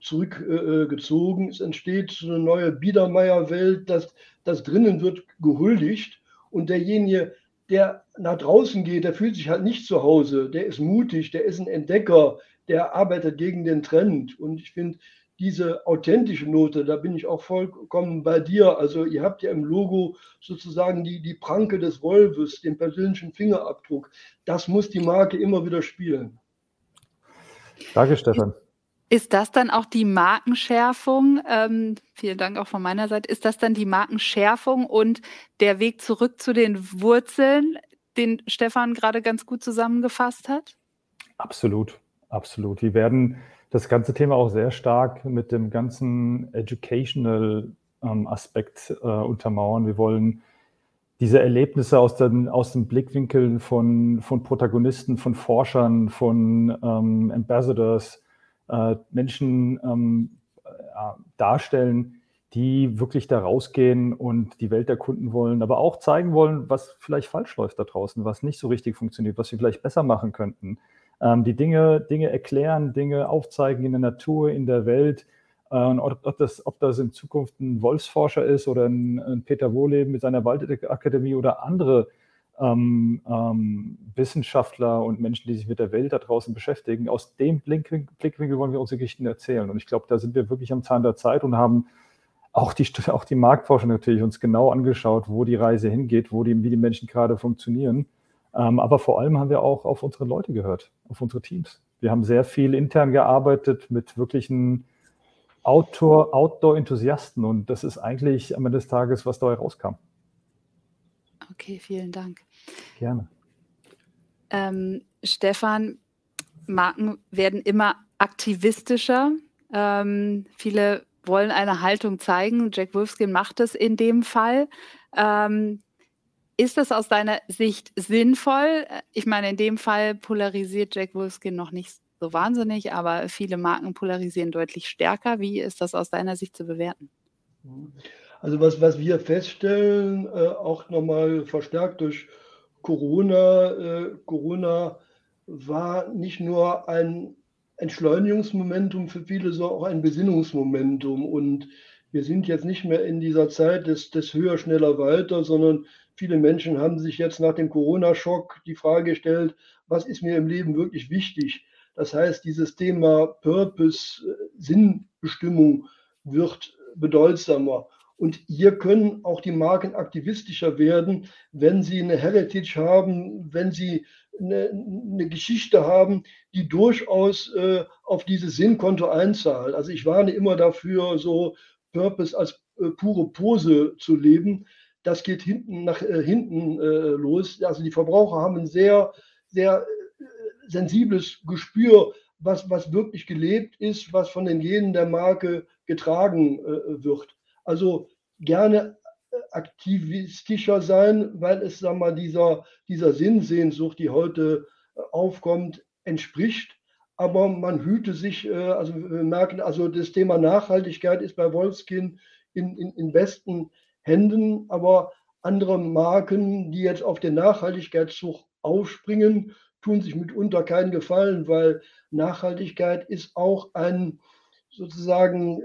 zurückgezogen. Äh, es entsteht so eine neue Biedermeier-Welt, das, das drinnen wird gehuldigt und derjenige, der nach draußen geht, der fühlt sich halt nicht zu Hause, der ist mutig, der ist ein Entdecker, der arbeitet gegen den Trend. Und ich finde, diese authentische Note, da bin ich auch vollkommen bei dir. Also ihr habt ja im Logo sozusagen die, die Pranke des Wolfes, den persönlichen Fingerabdruck. Das muss die Marke immer wieder spielen. Danke, Stefan. Ist das dann auch die Markenschärfung? Ähm, vielen Dank auch von meiner Seite. Ist das dann die Markenschärfung und der Weg zurück zu den Wurzeln, den Stefan gerade ganz gut zusammengefasst hat? Absolut, absolut. Wir werden das ganze Thema auch sehr stark mit dem ganzen Educational ähm, Aspekt äh, untermauern. Wir wollen diese Erlebnisse aus den, aus den Blickwinkeln von, von Protagonisten, von Forschern, von ähm, Ambassadors, äh, Menschen ähm, äh, darstellen, die wirklich da rausgehen und die Welt erkunden wollen, aber auch zeigen wollen, was vielleicht falsch läuft da draußen, was nicht so richtig funktioniert, was wir vielleicht besser machen könnten. Ähm, die Dinge, Dinge erklären, Dinge aufzeigen in der Natur, in der Welt. Äh, ob, das, ob das in Zukunft ein Wolfsforscher ist oder ein, ein Peter Wohleben mit seiner Waldakademie oder andere ähm, ähm, Wissenschaftler und Menschen, die sich mit der Welt da draußen beschäftigen. Aus dem Blickwinkel wollen wir unsere Geschichten erzählen. Und ich glaube, da sind wir wirklich am Zahn der Zeit und haben auch die, auch die Marktforschung natürlich uns genau angeschaut, wo die Reise hingeht, wo die, wie die Menschen gerade funktionieren. Ähm, aber vor allem haben wir auch auf unsere Leute gehört, auf unsere Teams. Wir haben sehr viel intern gearbeitet mit wirklichen Outdoor-Enthusiasten und das ist eigentlich am Ende des Tages, was dabei rauskam. Okay, vielen Dank. Gerne. Ähm, Stefan, Marken werden immer aktivistischer. Ähm, viele wollen eine Haltung zeigen. Jack Wolfskin macht es in dem Fall. Ähm, ist das aus deiner Sicht sinnvoll? Ich meine, in dem Fall polarisiert Jack Wolfskin noch nicht so wahnsinnig, aber viele Marken polarisieren deutlich stärker. Wie ist das aus deiner Sicht zu bewerten? Also was, was wir feststellen, äh, auch nochmal verstärkt durch Corona, äh, Corona war nicht nur ein Entschleunigungsmomentum für viele, sondern auch ein Besinnungsmomentum. Und wir sind jetzt nicht mehr in dieser Zeit des, des höher, schneller, weiter, sondern viele Menschen haben sich jetzt nach dem Corona-Schock die Frage gestellt, was ist mir im Leben wirklich wichtig? Das heißt, dieses Thema Purpose, äh, Sinnbestimmung wird bedeutsamer. Und hier können auch die Marken aktivistischer werden, wenn sie eine Heritage haben, wenn sie eine, eine Geschichte haben, die durchaus äh, auf dieses Sinnkonto einzahlt. Also ich warne immer dafür, so Purpose als äh, pure Pose zu leben. Das geht hinten nach äh, hinten äh, los. Also die Verbraucher haben ein sehr, sehr äh, sensibles Gespür, was, was wirklich gelebt ist, was von den Genen der Marke getragen äh, wird. Also gerne äh, aktivistischer sein, weil es sag mal, dieser, dieser Sinnsehnsucht, die heute äh, aufkommt, entspricht. Aber man hüte sich, äh, also wir merken, also das Thema Nachhaltigkeit ist bei Wolfskin in, in, in besten Händen, aber andere Marken, die jetzt auf den Nachhaltigkeitszug aufspringen, tun sich mitunter keinen Gefallen, weil Nachhaltigkeit ist auch ein sozusagen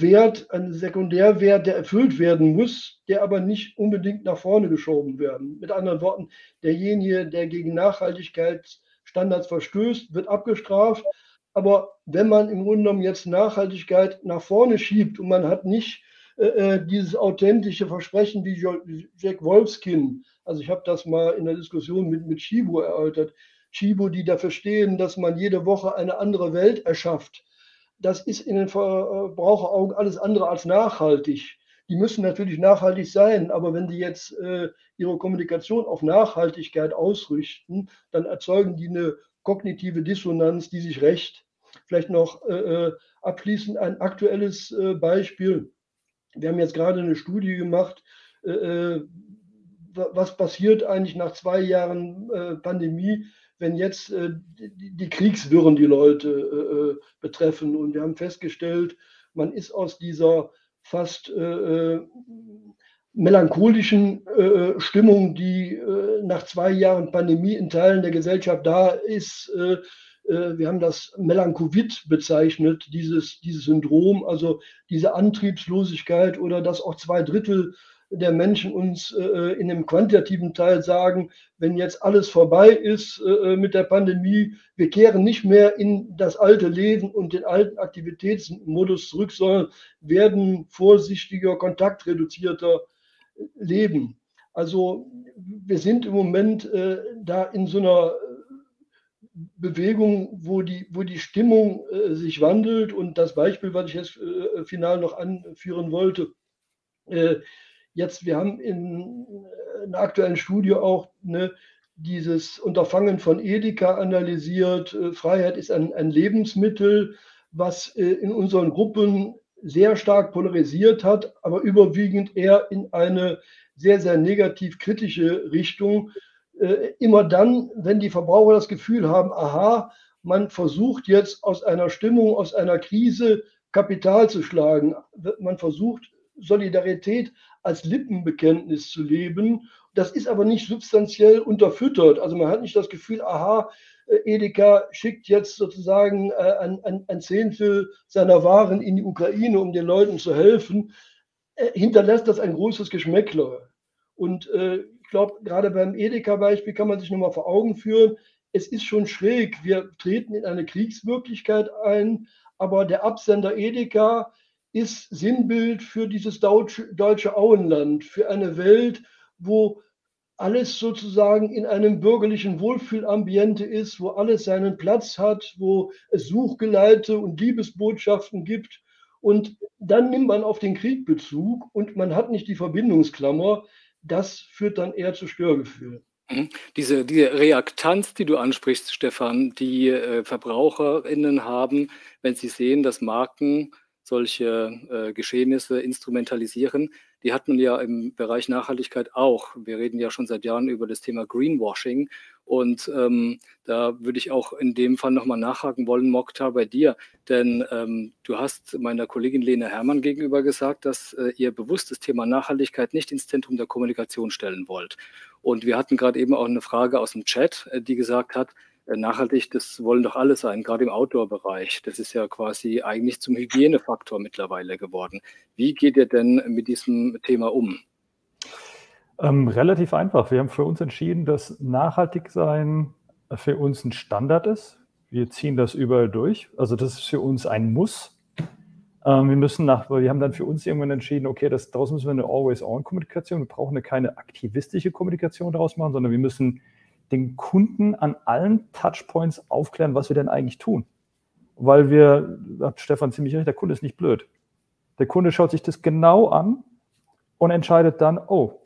Wert, ein Sekundärwert, der erfüllt werden muss, der aber nicht unbedingt nach vorne geschoben werden. Mit anderen Worten, derjenige, der gegen Nachhaltigkeitsstandards verstößt, wird abgestraft. Aber wenn man im Grunde genommen jetzt Nachhaltigkeit nach vorne schiebt und man hat nicht äh, äh dieses authentische Versprechen wie Jack Wolfskin, also ich habe das mal in der Diskussion mit, mit Chibo erläutert, Chibo, die dafür stehen, dass man jede Woche eine andere Welt erschafft das ist in den Verbraucheraugen alles andere als nachhaltig. Die müssen natürlich nachhaltig sein, aber wenn die jetzt äh, ihre Kommunikation auf Nachhaltigkeit ausrichten, dann erzeugen die eine kognitive Dissonanz, die sich rächt. Vielleicht noch äh, äh abschließend ein aktuelles äh, Beispiel. Wir haben jetzt gerade eine Studie gemacht, äh, äh, was passiert eigentlich nach zwei Jahren Pandemie, wenn jetzt äh, die, Kriegswirren die Leute äh, äh, betreffen. Und wir haben festgestellt, man ist aus dieser fast äh, äh melancholischen äh, Stimmung, die nach zwei Jahren Pandemie in Teilen der Gesellschaft da ist, wir haben das Melanchovid bezeichnet, dieses, dieses Syndrom, also diese Antriebslosigkeit oder dass auch zwei Drittel der Menschen uns äh, in dem quantitativen Teil sagen, wenn jetzt alles vorbei ist äh, mit der Pandemie, wir kehren nicht mehr in das alte Leben und den alten Aktivitätsmodus zurück, sondern werden vorsichtiger, kontaktreduzierter leben. Also wir sind im Moment äh, da in so einer Bewegung, wo die, wo die Stimmung äh, sich wandelt. Und das Beispiel, was ich jetzt äh, final noch anführen wollte, äh, Jetzt, wir haben in einer aktuellen Studie auch ne, dieses Unterfangen von Edeka analysiert. Äh, Freiheit ist ein, ein Lebensmittel, was äh, in unseren Gruppen sehr stark polarisiert hat, aber überwiegend eher in eine sehr, sehr negativ kritische Richtung. Äh, immer dann, wenn die Verbraucher das Gefühl haben, aha, man versucht jetzt aus einer Stimmung, aus einer Krise Kapital zu schlagen. Man versucht Solidarität als Lippenbekenntnis zu leben. Das ist aber nicht substanziell unterfüttert. Also man hat nicht das Gefühl, aha, äh, Edeka schickt jetzt sozusagen äh, ein, ein, ein Zehntel seiner Waren in die Ukraine, um den Leuten zu helfen. Äh, hinterlässt das ein großes Geschmäckler. Und ich glaube, gerade beim Edeka-Beispiel kann man sich nochmal vor Augen führen, es ist schon schräg. Wir treten in eine Kriegswirklichkeit ein, aber der Absender Edeka ist Sinnbild für dieses deutsche, Auenland, für eine Welt, wo alles sozusagen in einem bürgerlichen Wohlfühlambiente ist, wo alles seinen Platz hat, wo es Suchgeleite und Liebesbotschaften gibt. Und dann nimmt man auf den Krieg Bezug und man hat nicht die Verbindungsklammer. Das führt dann eher zu Störgefühlen. Mhm. Diese, diese Reaktanz, die du ansprichst, Stefan, die äh, VerbraucherInnen haben, wenn sie sehen, dass Marken solche äh, Geschehnisse instrumentalisieren. Die hat man ja im Bereich Nachhaltigkeit auch. Wir reden ja schon seit Jahren über das Thema Greenwashing. Und ähm, da würde ich auch in dem Fall nochmal nachhaken wollen, Mokta, bei dir. Denn ähm, du hast meiner Kollegin Lena Herrmann gegenüber gesagt, dass äh, ihr bewusst das Thema Nachhaltigkeit nicht ins Zentrum der Kommunikation stellen wollt. Und wir hatten gerade eben auch eine Frage aus dem Chat, äh, die gesagt hat, nachhaltig, das wollen doch alle sein, gerade im Outdoor-Bereich. Das ist ja quasi eigentlich zum Hygienefaktor mittlerweile geworden. Wie geht ihr denn mit diesem Thema um? Ähm, relativ einfach. Wir haben für uns entschieden, dass nachhaltig sein für uns ein Standard ist. Wir ziehen das überall durch. Also das ist für uns ein Muss. Ähm, wir müssen nach, wir haben dann für uns irgendwann entschieden, okay, das, daraus müssen wir eine Always-On-Kommunikation, wir brauchen eine, keine aktivistische Kommunikation daraus machen, sondern wir müssen den Kunden an allen Touchpoints aufklären, was wir denn eigentlich tun. Weil wir, hat Stefan ziemlich recht, der Kunde ist nicht blöd. Der Kunde schaut sich das genau an und entscheidet dann, oh,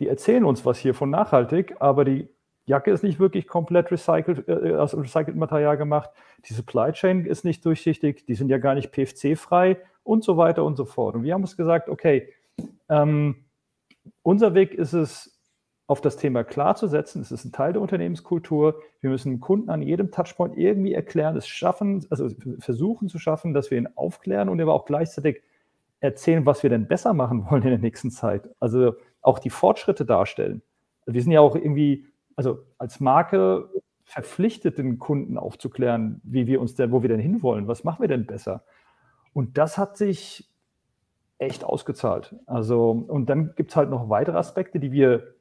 die erzählen uns was hier von nachhaltig, aber die Jacke ist nicht wirklich komplett recycelt, äh, aus recyceltem Material gemacht. Die Supply Chain ist nicht durchsichtig, die sind ja gar nicht PFC-frei und so weiter und so fort. Und wir haben uns gesagt, okay, ähm, unser Weg ist es, auf das Thema klarzusetzen. Es ist ein Teil der Unternehmenskultur. Wir müssen Kunden an jedem Touchpoint irgendwie erklären, es schaffen, also versuchen zu schaffen, dass wir ihn aufklären und aber auch gleichzeitig erzählen, was wir denn besser machen wollen in der nächsten Zeit. Also auch die Fortschritte darstellen. Wir sind ja auch irgendwie, also als Marke verpflichtet, den Kunden aufzuklären, wie wir uns denn, wo wir denn hinwollen, was machen wir denn besser. Und das hat sich echt ausgezahlt. Also, und dann gibt es halt noch weitere Aspekte, die wir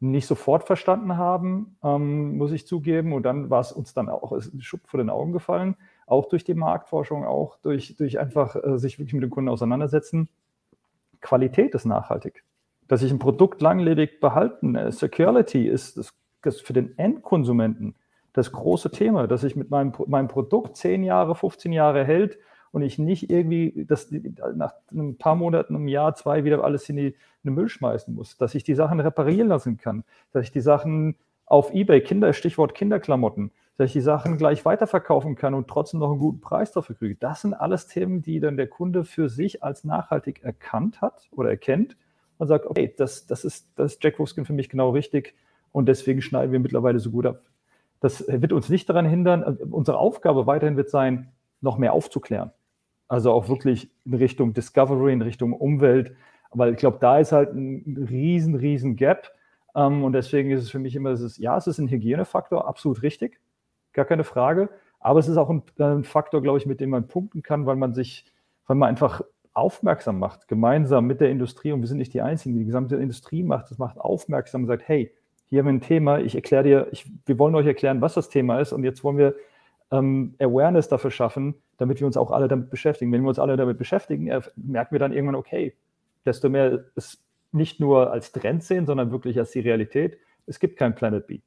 nicht sofort verstanden haben, ähm, muss ich zugeben. Und dann war es uns dann auch ein Schub vor den Augen gefallen, auch durch die Marktforschung, auch durch, durch einfach äh, sich wirklich mit dem Kunden auseinandersetzen. Qualität ist nachhaltig. Dass ich ein Produkt langlebig behalten, äh, Security ist das, das für den Endkonsumenten das große Thema, dass ich mit meinem, meinem Produkt 10 Jahre, 15 Jahre hält und ich nicht irgendwie das nach ein paar Monaten, einem Jahr, zwei wieder alles in, die, in den Müll schmeißen muss, dass ich die Sachen reparieren lassen kann, dass ich die Sachen auf Ebay, Kinder, Stichwort Kinderklamotten, dass ich die Sachen gleich weiterverkaufen kann und trotzdem noch einen guten Preis dafür kriege. Das sind alles Themen, die dann der Kunde für sich als nachhaltig erkannt hat oder erkennt und sagt, okay, das, das, ist, das ist Jack Wolfskin für mich genau richtig und deswegen schneiden wir mittlerweile so gut ab. Das wird uns nicht daran hindern. Unsere Aufgabe weiterhin wird sein, noch mehr aufzuklären. Also auch wirklich in Richtung Discovery, in Richtung Umwelt. Weil ich glaube, da ist halt ein riesen, riesen Gap. Ähm, und deswegen ist es für mich immer, es ist, ja, es ist ein Hygienefaktor, absolut richtig, gar keine Frage. Aber es ist auch ein, ein Faktor, glaube ich, mit dem man punkten kann, weil man sich, weil man einfach aufmerksam macht, gemeinsam mit der Industrie. Und wir sind nicht die Einzigen, die gesamte Industrie macht das, macht aufmerksam und sagt, hey, hier haben wir ein Thema, ich erkläre dir, ich, wir wollen euch erklären, was das Thema ist und jetzt wollen wir ähm, Awareness dafür schaffen, damit wir uns auch alle damit beschäftigen. Wenn wir uns alle damit beschäftigen, merken wir dann irgendwann, okay, desto mehr es nicht nur als Trend sehen, sondern wirklich als die Realität. Es gibt kein Planet B.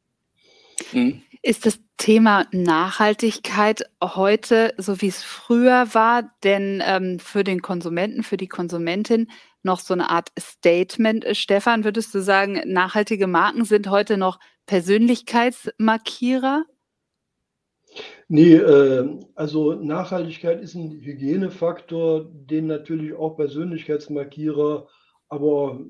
Mhm. Ist das Thema Nachhaltigkeit heute, so wie es früher war, denn ähm, für den Konsumenten, für die Konsumentin noch so eine Art Statement? Stefan, würdest du sagen, nachhaltige Marken sind heute noch Persönlichkeitsmarkierer? Nee, äh, also Nachhaltigkeit ist ein Hygienefaktor, den natürlich auch Persönlichkeitsmarkierer, aber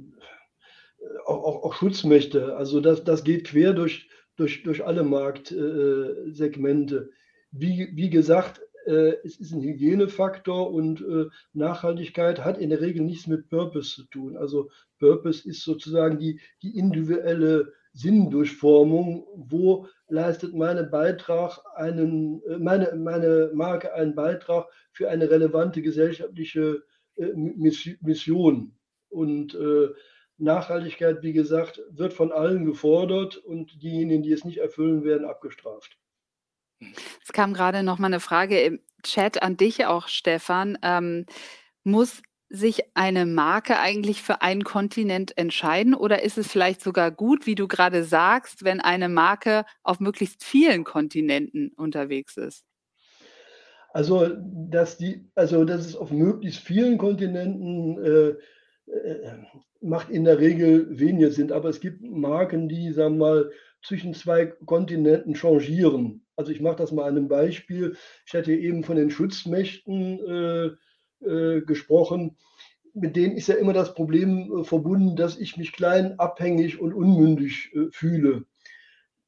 äh, auch, auch, auch Schutzmächte. Also das, das geht quer durch, durch, durch alle Marktsegmente. Wie, wie gesagt, äh, es ist ein Hygienefaktor und äh, Nachhaltigkeit hat in der Regel nichts mit Purpose zu tun. Also Purpose ist sozusagen die, die individuelle Sinndurchformung, wo leistet meine Beitrag einen, äh, meine, meine Marke einen Beitrag für eine relevante gesellschaftliche äh, Mission. Und äh, Nachhaltigkeit, wie gesagt, wird von allen gefordert und diejenigen, die es nicht erfüllen, werden abgestraft. Es kam gerade noch mal eine Frage im Chat an dich auch, Stefan. Ähm, muss sich eine Marke eigentlich für einen Kontinent entscheiden oder ist es vielleicht sogar gut, wie du gerade sagst, wenn eine Marke auf möglichst vielen Kontinenten unterwegs ist? Also, dass die, also dass es auf möglichst vielen Kontinenten äh, äh, macht in der Regel weniger Sinn, aber es gibt Marken, die, sagen wir mal, zwischen zwei Kontinenten changieren. Also ich mache das mal an einem Beispiel. Ich hatte eben von den Schutzmächten äh, äh, gesprochen, mit denen ist ja immer das Problem äh, verbunden, dass ich mich klein, abhängig und unmündig äh, fühle.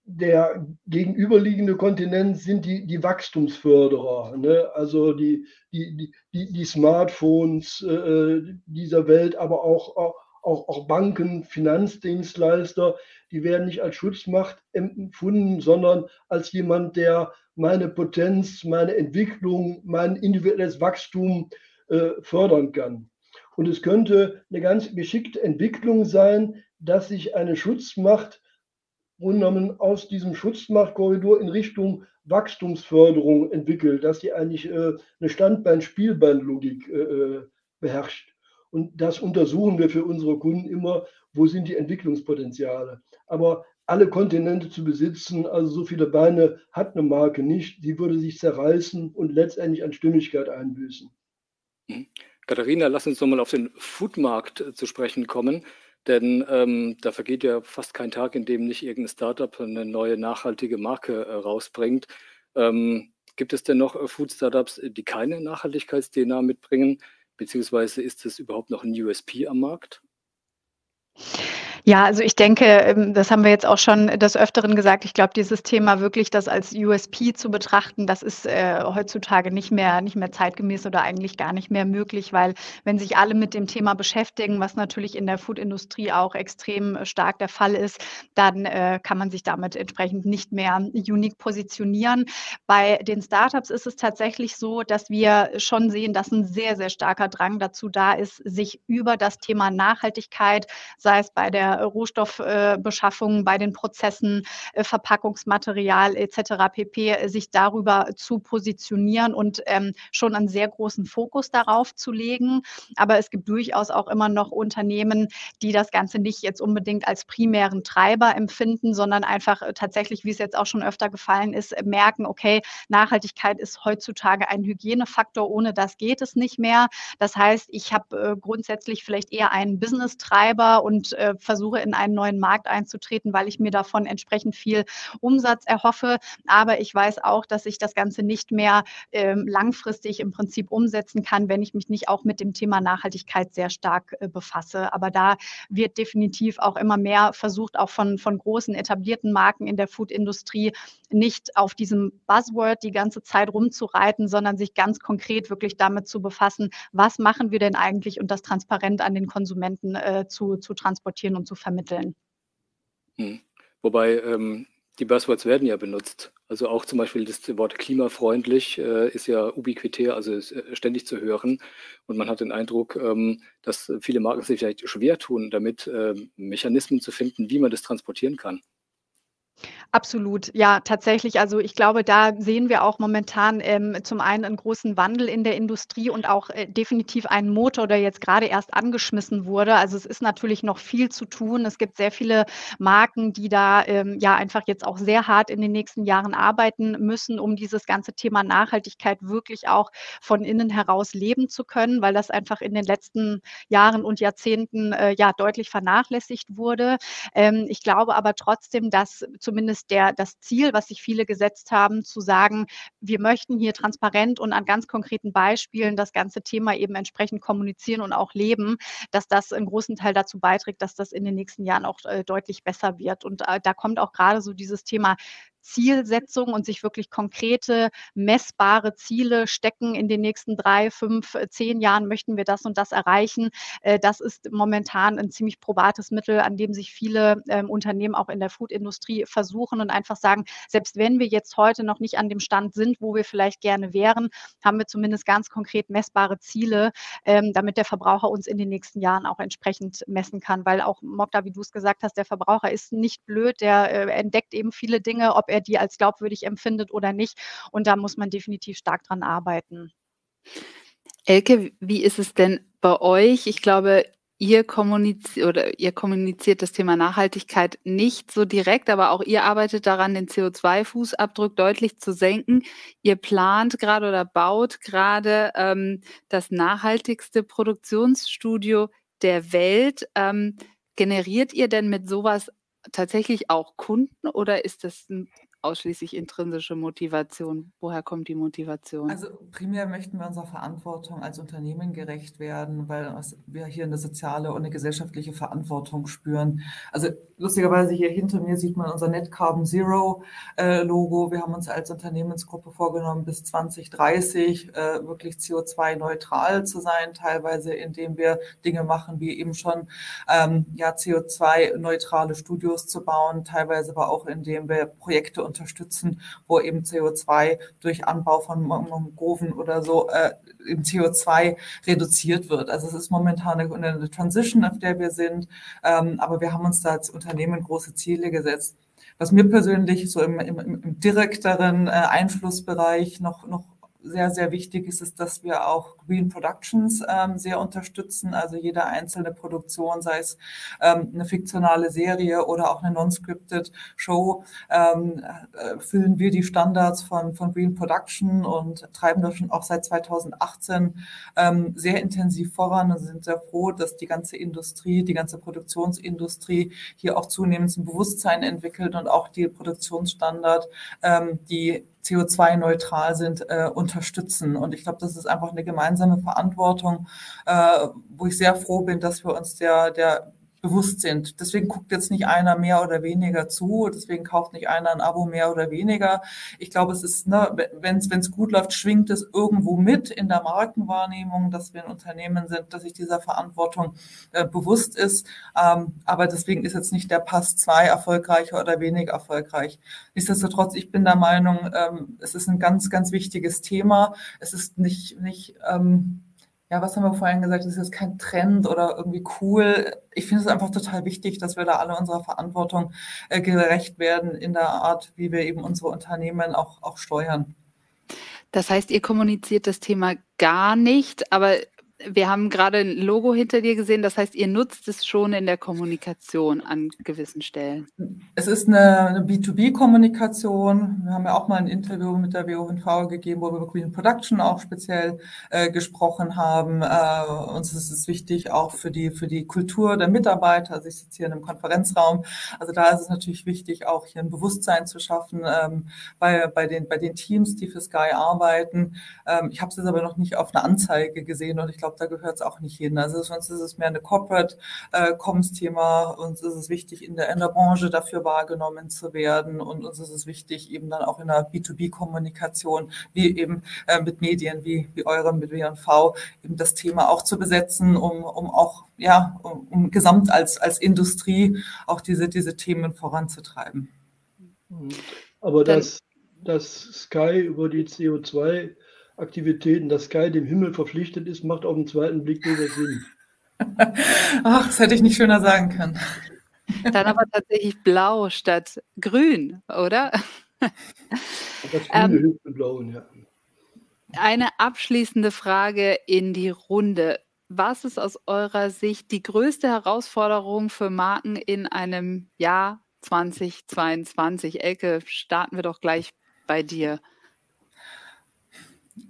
Der gegenüberliegende Kontinent sind die, die Wachstumsförderer, ne? also die, die, die, die Smartphones dieser Welt, aber auch, auch, auch Banken, Finanzdienstleister, die werden nicht als Schutzmacht empfunden, sondern als jemand, der meine Potenz, meine Entwicklung, mein individuelles Wachstum fördern kann. Und es könnte eine ganz geschickte Entwicklung sein, dass sich eine Schutzmacht genommen aus diesem Schutzmachtkorridor in Richtung Wachstumsförderung entwickelt, dass sie eigentlich äh, eine Standbein-Spielbein-Logik äh, äh, beherrscht. Und das untersuchen wir für unsere Kunden immer, wo sind die Entwicklungspotenziale. Aber alle Kontinente zu besitzen, also so viele Beine hat eine Marke nicht, die würde sich zerreißen und letztendlich an Stimmigkeit einbüßen. Mhm. Katharina, lass uns nochmal auf den Foodmarkt äh, zu sprechen kommen, denn ähm, da vergeht ja fast kein Tag, in dem nicht irgendein Startup eine neue nachhaltige Marke äh, rausbringt. Ähm, gibt es denn noch äh, Food-Startups, die keine Nachhaltigkeits-DNA mitbringen? Beziehungsweise ist es überhaupt noch ein USP am Markt? Ja, also ich denke, ähm, das haben wir jetzt auch schon des Öfteren gesagt. Ich glaube, dieses Thema wirklich das als USP zu betrachten, das ist äh, heutzutage nicht mehr, nicht mehr zeitgemäß oder eigentlich gar nicht mehr möglich, weil wenn sich alle mit dem Thema beschäftigen, was natürlich in der Foodindustrie auch extrem stark der Fall ist, dann äh, kann man sich damit entsprechend nicht mehr unique positionieren. Bei den Startups ist es tatsächlich so, dass wir schon sehen, dass ein sehr, sehr starker Drang dazu da ist, sich über das Thema Nachhaltigkeit, sei es bei der Rohstoffbeschaffung, bei den Prozessen, äh, Verpackungsmaterial etc. pp. Äh, sich darüber zu positionieren und ähm, schon einen sehr großen Fokus darauf zu legen. Aber es gibt durchaus auch immer noch Unternehmen, die das Ganze nicht jetzt unbedingt als primären Treiber empfinden, sondern einfach äh, tatsächlich, wie es jetzt auch schon öfter gefallen ist, merken, okay, Nachhaltigkeit ist heutzutage ein Hygienefaktor, ohne das geht es nicht mehr. Das heißt, ich habe grundsätzlich vielleicht eher einen Business-Treiber und versuche versuche, in einen neuen Markt einzutreten, weil ich mir davon entsprechend viel Umsatz erhoffe. Aber ich weiß auch, dass ich das Ganze nicht mehr ähm, langfristig im Prinzip umsetzen kann, wenn ich mich nicht auch mit dem Thema Nachhaltigkeit sehr stark äh, befasse. Aber da wird definitiv auch immer mehr versucht, auch von, von großen etablierten Marken in der Foodindustrie nicht auf diesem Buzzword die ganze Zeit rumzureiten, sondern sich ganz konkret wirklich damit zu befassen, was machen wir denn eigentlich und das transparent an den Konsumenten äh, zu, zu transportieren und zu vermitteln. Hm. Wobei ähm, die Buzzwords werden ja benutzt. Also auch zum Beispiel das Wort klimafreundlich äh, ist ja ubiquitär, also ist äh, ständig zu hören. Und man hat den Eindruck, ähm, dass viele Marken sich vielleicht schwer tun, damit äh, Mechanismen zu finden, wie man das transportieren kann. Absolut, ja, tatsächlich. Also ich glaube, da sehen wir auch momentan ähm, zum einen einen großen Wandel in der Industrie und auch äh, definitiv einen Motor, der jetzt gerade erst angeschmissen wurde. Also es ist natürlich noch viel zu tun. Es gibt sehr viele Marken, die da ähm, ja einfach jetzt auch sehr hart in den nächsten Jahren arbeiten müssen, um dieses ganze Thema Nachhaltigkeit wirklich auch von innen heraus leben zu können, weil das einfach in den letzten Jahren und Jahrzehnten äh, ja deutlich vernachlässigt wurde. Ähm, ich glaube aber trotzdem, dass zumindest der, das Ziel, was sich viele gesetzt haben, zu sagen, wir möchten hier transparent und an ganz konkreten Beispielen das ganze Thema eben entsprechend kommunizieren und auch leben, dass das einen großen Teil dazu beiträgt, dass das in den nächsten Jahren auch äh, deutlich besser wird. Und äh, da kommt auch gerade so dieses Thema Zielsetzung und sich wirklich konkrete, messbare Ziele stecken. In den nächsten drei, fünf, äh, zehn Jahren möchten wir das und das erreichen. Äh, das ist momentan ein ziemlich probates Mittel, an dem sich viele ähm, Unternehmen auch in der Foodindustrie versuchen und einfach sagen, selbst wenn wir jetzt heute noch nicht an dem Stand sind, wo wir vielleicht gerne wären, haben wir zumindest ganz konkret messbare Ziele, ähm, damit der Verbraucher uns in den nächsten Jahren auch entsprechend messen kann. Weil auch, Mokta, wie du es gesagt hast, der Verbraucher ist nicht blöd, der äh, entdeckt eben viele Dinge, ob er die als glaubwürdig empfindet oder nicht. Und da muss man definitiv stark dran arbeiten. Elke, wie ist es denn bei euch? Ich glaube, ihr kommuniziert oder ihr kommuniziert das Thema Nachhaltigkeit nicht so direkt, aber auch ihr arbeitet daran, den CO2-Fußabdruck deutlich zu senken. Ihr plant gerade oder baut gerade ähm, das nachhaltigste Produktionsstudio der Welt. Ähm, generiert ihr denn mit sowas tatsächlich auch Kunden oder ist das ein ausschließlich intrinsische Motivation? Woher kommt die Motivation? Also primär möchten wir unserer Verantwortung als Unternehmen gerecht werden, weil wir hier eine soziale und eine gesellschaftliche Verantwortung spüren. Also lustigerweise hier hinter mir sieht man unser Net Carbon Zero äh, Logo. Wir haben uns als Unternehmensgruppe vorgenommen, bis 2030 äh, wirklich CO2-neutral zu sein, teilweise indem wir Dinge machen, wie eben schon ähm, ja, CO2-neutrale Studios zu bauen, teilweise aber auch indem wir Projekte unterstützen, wo eben CO2 durch Anbau von Mangroven oder so äh, im CO2 reduziert wird. Also es ist momentan eine, eine Transition, auf der wir sind, ähm, aber wir haben uns da als Unternehmen große Ziele gesetzt. Was mir persönlich so im, im, im direkteren äh, Einflussbereich noch, noch sehr, sehr wichtig ist es, dass wir auch Green Productions ähm, sehr unterstützen. Also jede einzelne Produktion, sei es ähm, eine fiktionale Serie oder auch eine non-scripted Show, ähm, äh, füllen wir die Standards von, von Green Production und treiben das schon auch seit 2018 ähm, sehr intensiv voran und sind sehr froh, dass die ganze Industrie, die ganze Produktionsindustrie hier auch zunehmend zum Bewusstsein entwickelt und auch die Produktionsstandard, ähm, die CO2-neutral sind, äh, unterstützen. Und ich glaube, das ist einfach eine gemeinsame Verantwortung, äh, wo ich sehr froh bin, dass wir uns der, der bewusst sind. Deswegen guckt jetzt nicht einer mehr oder weniger zu, deswegen kauft nicht einer ein Abo mehr oder weniger. Ich glaube, es ist, ne, wenn es gut läuft, schwingt es irgendwo mit in der Markenwahrnehmung, dass wir ein Unternehmen sind, dass sich dieser Verantwortung äh, bewusst ist. Ähm, aber deswegen ist jetzt nicht der Pass 2 erfolgreicher oder weniger erfolgreich. Nichtsdestotrotz, ich bin der Meinung, ähm, es ist ein ganz, ganz wichtiges Thema. Es ist nicht, nicht ähm, ja, was haben wir vorhin gesagt, es ist kein Trend oder irgendwie cool. Ich finde es einfach total wichtig, dass wir da alle unserer Verantwortung äh, gerecht werden in der Art, wie wir eben unsere Unternehmen auch, auch steuern. Das heißt, ihr kommuniziert das Thema gar nicht, aber wir haben gerade ein Logo hinter dir gesehen, das heißt, ihr nutzt es schon in der Kommunikation an gewissen Stellen. Es ist eine, eine B2B-Kommunikation. Wir haben ja auch mal ein Interview mit der WONV gegeben, wo wir über Green Production auch speziell äh, gesprochen haben. Äh, uns ist es wichtig auch für die, für die Kultur der Mitarbeiter. Also ich sitze hier in einem Konferenzraum. Also da ist es natürlich wichtig, auch hier ein Bewusstsein zu schaffen ähm, bei, bei, den, bei den Teams, die für Sky arbeiten. Ähm, ich habe es jetzt aber noch nicht auf eine Anzeige gesehen und ich glaube, glaube, da gehört es auch nicht hin. Also sonst ist es mehr eine Corporate-Comms-Thema. Äh, uns ist es wichtig, in der, in der Branche dafür wahrgenommen zu werden und uns ist es wichtig, eben dann auch in der B2B-Kommunikation, wie eben äh, mit Medien wie, wie eurem, mit WNV, eben das Thema auch zu besetzen, um, um auch, ja, um, um gesamt als, als Industrie auch diese, diese Themen voranzutreiben. Aber das, das Sky über die CO2 Aktivitäten, dass Sky dem Himmel verpflichtet ist, macht auf den zweiten Blick nur Sinn. [laughs] Ach, das hätte ich nicht schöner sagen können. Dann aber tatsächlich blau statt grün, oder? [laughs] Das Grüne ähm, hilft mit Blauen, ja. Eine abschließende Frage in die Runde. Was ist aus eurer Sicht die größte Herausforderung für Marken in einem Jahr 2022? Elke, starten wir doch gleich bei dir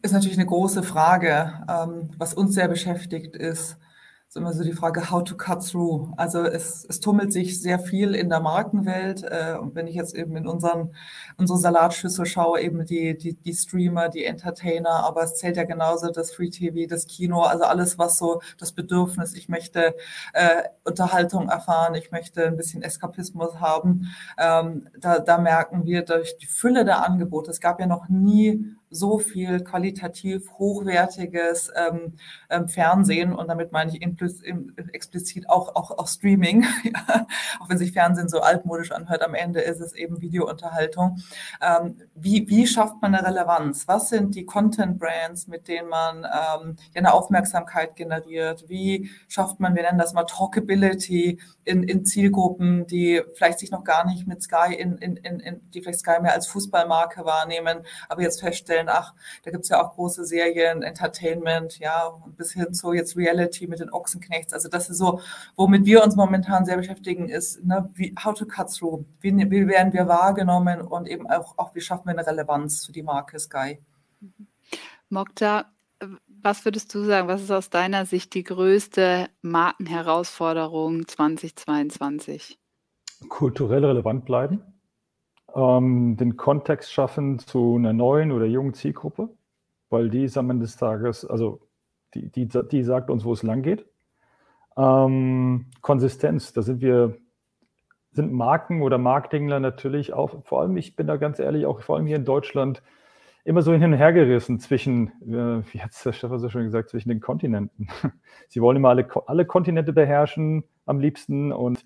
ist natürlich eine große Frage. Ähm, was uns sehr beschäftigt ist, ist immer so die Frage, how to cut through. Also es, es tummelt sich sehr viel in der Markenwelt. Äh, und wenn ich jetzt eben in unseren, unsere Salatschüssel schaue, eben die, die, die Streamer, die Entertainer, aber es zählt ja genauso das Free TV, das Kino, also alles, was so das Bedürfnis, ich möchte äh, Unterhaltung erfahren, ich möchte ein bisschen Eskapismus haben. Ähm, da, da merken wir durch die Fülle der Angebote, es gab ja noch nie so viel qualitativ hochwertiges ähm, ähm, Fernsehen und damit meine ich explizit auch, auch, auch Streaming, [laughs] auch wenn sich Fernsehen so altmodisch anhört, am Ende ist es eben Videounterhaltung. Ähm, wie, wie schafft man eine Relevanz? Was sind die Content-Brands, mit denen man ähm, eine Aufmerksamkeit generiert? Wie schafft man, wir nennen das mal Talkability in, in Zielgruppen, die vielleicht sich noch gar nicht mit Sky in, in, in, die vielleicht Sky mehr als Fußballmarke wahrnehmen, aber jetzt feststellen, vorstellen, ach, da gibt es ja auch große Serien, Entertainment, ja, bis hin zu jetzt Reality mit den Ochsenknechts. Also das ist so, womit wir uns momentan sehr beschäftigen, ist, ne, wie, how to cut through. Wie, wie werden wir wahrgenommen und eben auch, auch, wie schaffen wir eine Relevanz für die Marke Sky? Mokta, was würdest du sagen, was ist aus deiner Sicht die größte Markenherausforderung 2022? Kulturell relevant bleiben ähm, den Kontext schaffen zu einer neuen oder jungen Zielgruppe, weil die ist am Ende des Tages, also die, die, die sagt uns, wo es lang geht. Ähm, Konsistenz, da sind wir, sind Marken oder Marketingler natürlich auch, vor allem, ich bin da ganz ehrlich, auch vor allem hier in Deutschland, immer so hin und her gerissen zwischen, äh, wie hat es der Stefan so schön gesagt, zwischen den Kontinenten. [laughs] Sie wollen immer alle, alle Kontinente beherrschen am liebsten und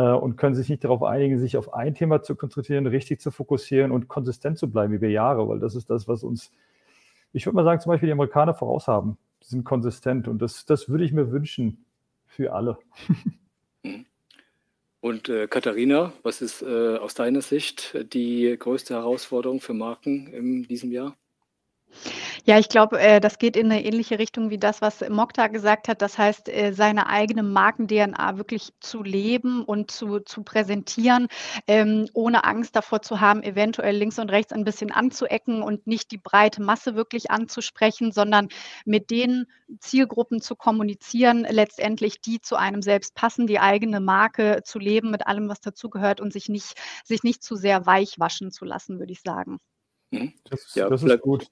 und können sich nicht darauf einigen, sich auf ein Thema zu konzentrieren, richtig zu fokussieren und konsistent zu bleiben über Jahre, weil das ist das, was uns, ich würde mal sagen, zum Beispiel die Amerikaner voraus haben. Sie sind konsistent und das, das würde ich mir wünschen für alle. [laughs] Und äh, Katharina, was ist äh, aus deiner Sicht die größte Herausforderung für Marken in diesem Jahr? Ja, ich glaube, äh, das geht in eine ähnliche Richtung wie das, was Mokta gesagt hat. Das heißt, äh, seine eigene Marken-DNA wirklich zu leben und zu, zu präsentieren, ähm, ohne Angst davor zu haben, eventuell links und rechts ein bisschen anzuecken und nicht die breite Masse wirklich anzusprechen, sondern mit den Zielgruppen zu kommunizieren, letztendlich die zu einem selbst passen, die eigene Marke zu leben mit allem, was dazugehört und sich nicht, sich nicht zu sehr weich waschen zu lassen, würde ich sagen. Mhm. Das, ja, das ist gut.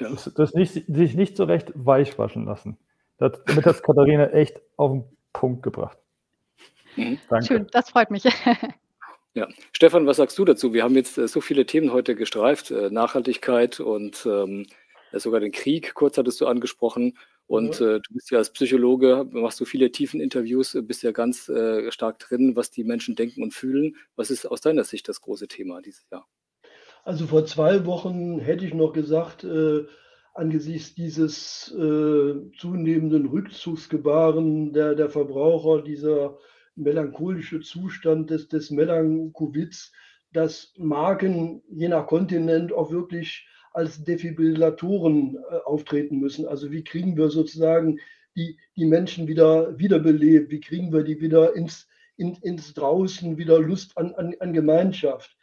Das, das nicht, sich nicht so recht weich waschen lassen. Das, damit hat Katharina echt auf den Punkt gebracht. Mhm. Danke. Schön, das freut mich. [laughs] Ja, Stefan, was sagst du dazu? Wir haben jetzt äh, so viele Themen heute gestreift, äh, Nachhaltigkeit und ähm, sogar den Krieg, kurz hattest du angesprochen. Und ja. äh, du bist ja als Psychologe, machst du viele tiefen Interviews, bist ja ganz äh, stark drin, was die Menschen denken und fühlen. Was ist aus deiner Sicht das große Thema dieses Jahr? Also vor zwei Wochen hätte ich noch gesagt, äh, angesichts dieses äh, zunehmenden Rückzugsgebaren der, der Verbraucher, dieser melancholische Zustand des, des Melankowitz, dass Marken je nach Kontinent auch wirklich als Defibrillatoren äh, auftreten müssen. Also wie kriegen wir sozusagen die, die Menschen wieder wiederbelebt? Wie kriegen wir die wieder ins, in, ins Draußen, wieder Lust an, an, an Gemeinschaft?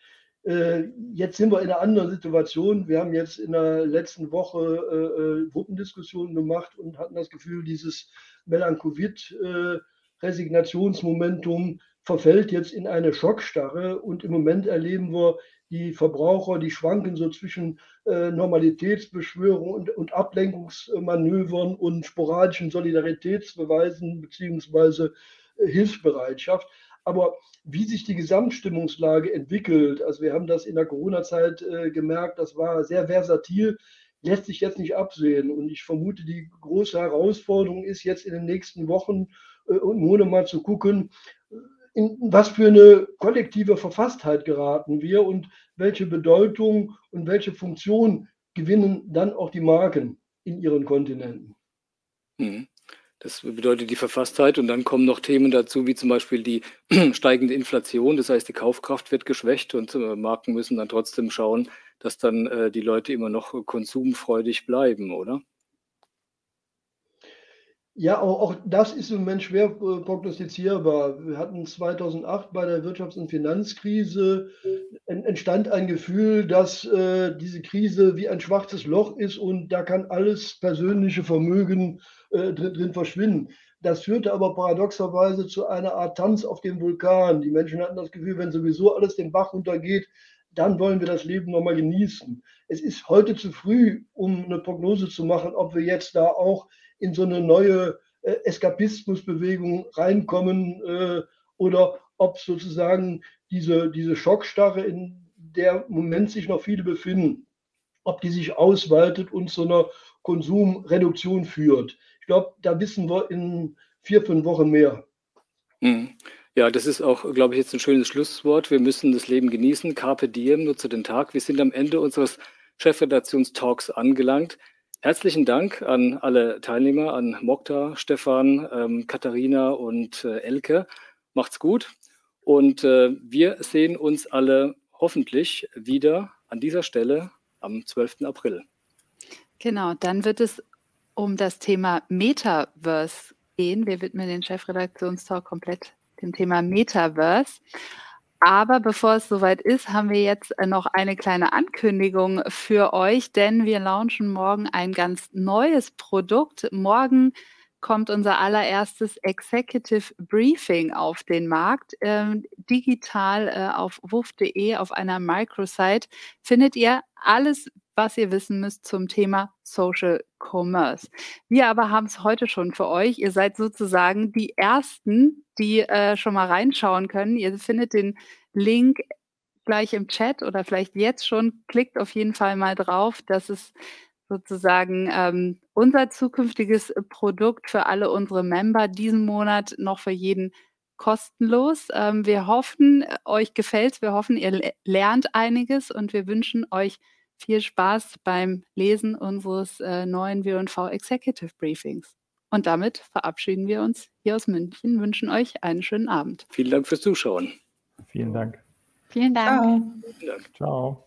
Äh, jetzt sind wir in einer anderen Situation. Wir haben jetzt in der letzten Woche äh, äh Gruppendiskussionen gemacht und hatten das Gefühl, dieses Melancholit äh, Resignationsmomentum verfällt jetzt in eine Schockstarre und im Moment erleben wir die Verbraucher, die schwanken so zwischen Normalitätsbeschwörung und, und, Ablenkungsmanövern und sporadischen Solidaritätsbeweisen äh, Hilfsbereitschaft. Aber wie sich die Gesamtstimmungslage entwickelt, also wir haben das in der Corona-Zeit äh, gemerkt, das war sehr versatil, lässt sich jetzt nicht absehen. Und ich vermute, die große Herausforderung ist jetzt in den nächsten Wochen äh, und ohne mal zu gucken, in was für eine kollektive Verfasstheit geraten wir und welche Bedeutung und welche Funktion gewinnen dann auch die Marken in ihren Kontinenten. Mhm. Das bedeutet die Verfasstheit und dann kommen noch Themen dazu, wie zum Beispiel die [clears throat] steigende Inflation. Das heißt, die Kaufkraft wird geschwächt und äh, Marken müssen dann trotzdem schauen, dass dann äh, die Leute immer noch konsumfreudig bleiben, oder? Ja, auch, auch das ist im Moment schwer äh, prognostizierbar. Wir hatten 2008 bei der Wirtschafts- und Finanzkrise entstand ein Gefühl, dass äh, diese Krise wie ein schwarzes Loch ist und da kann alles persönliche Vermögen äh, drin, drin verschwinden. Das führte aber paradoxerweise zu einer Art Tanz auf dem Vulkan. Die Menschen hatten das Gefühl, wenn sowieso alles den Bach runtergeht, dann wollen wir das Leben nochmal genießen. Es ist heute zu früh, um eine Prognose zu machen, ob wir jetzt da auch in so eine neue äh, Eskapismusbewegung reinkommen äh, oder ob sozusagen diese, diese Schockstarre, in der im Moment sich noch viele befinden, ob die sich ausweitet und zu einer Konsumreduktion führt. Ich glaube, da wissen wir in vier, fünf Wochen mehr. Mhm. Ja, das ist auch, glaube ich, jetzt ein schönes Schlusswort. Wir müssen das Leben genießen. Carpe diem, nutze den Tag. Wir sind am Ende unseres Chefredaktionstalks angelangt. Herzlichen Dank an alle Teilnehmer, an Mokta, Stefan, ähm, Katharina und äh, Elke. Macht's gut. Und äh, wir sehen uns alle hoffentlich wieder an dieser Stelle am 12. April. Genau, dann wird es um das Thema Metaverse gehen. Wir widmen den Chefredaktionstalk komplett dem Thema Metaverse. Aber bevor es soweit ist, haben wir jetzt noch eine kleine Ankündigung für euch, denn wir launchen morgen ein ganz neues Produkt. Morgen kommt unser allererstes Executive Briefing auf den Markt. Ähm, digital äh, auf wuf.de auf einer Microsite findet ihr alles was ihr wissen müsst zum Thema Social Commerce. Wir aber haben es heute schon für euch. Ihr seid sozusagen die Ersten, die äh, schon mal reinschauen können. Ihr findet den Link gleich im Chat oder vielleicht jetzt schon. Klickt auf jeden Fall mal drauf. Das ist sozusagen ähm, unser zukünftiges Produkt für alle unsere Member diesen Monat noch für jeden kostenlos. Ähm, wir hoffen, euch gefällt es. Wir hoffen, ihr lernt einiges und wir wünschen euch viel Spaß beim Lesen unseres äh, neuen W&V Executive Briefings. Und damit verabschieden wir uns hier aus München, wünschen euch einen schönen Abend. Vielen Dank fürs Zuschauen. Vielen Dank. Vielen Dank. Ciao. Vielen Dank. Ciao.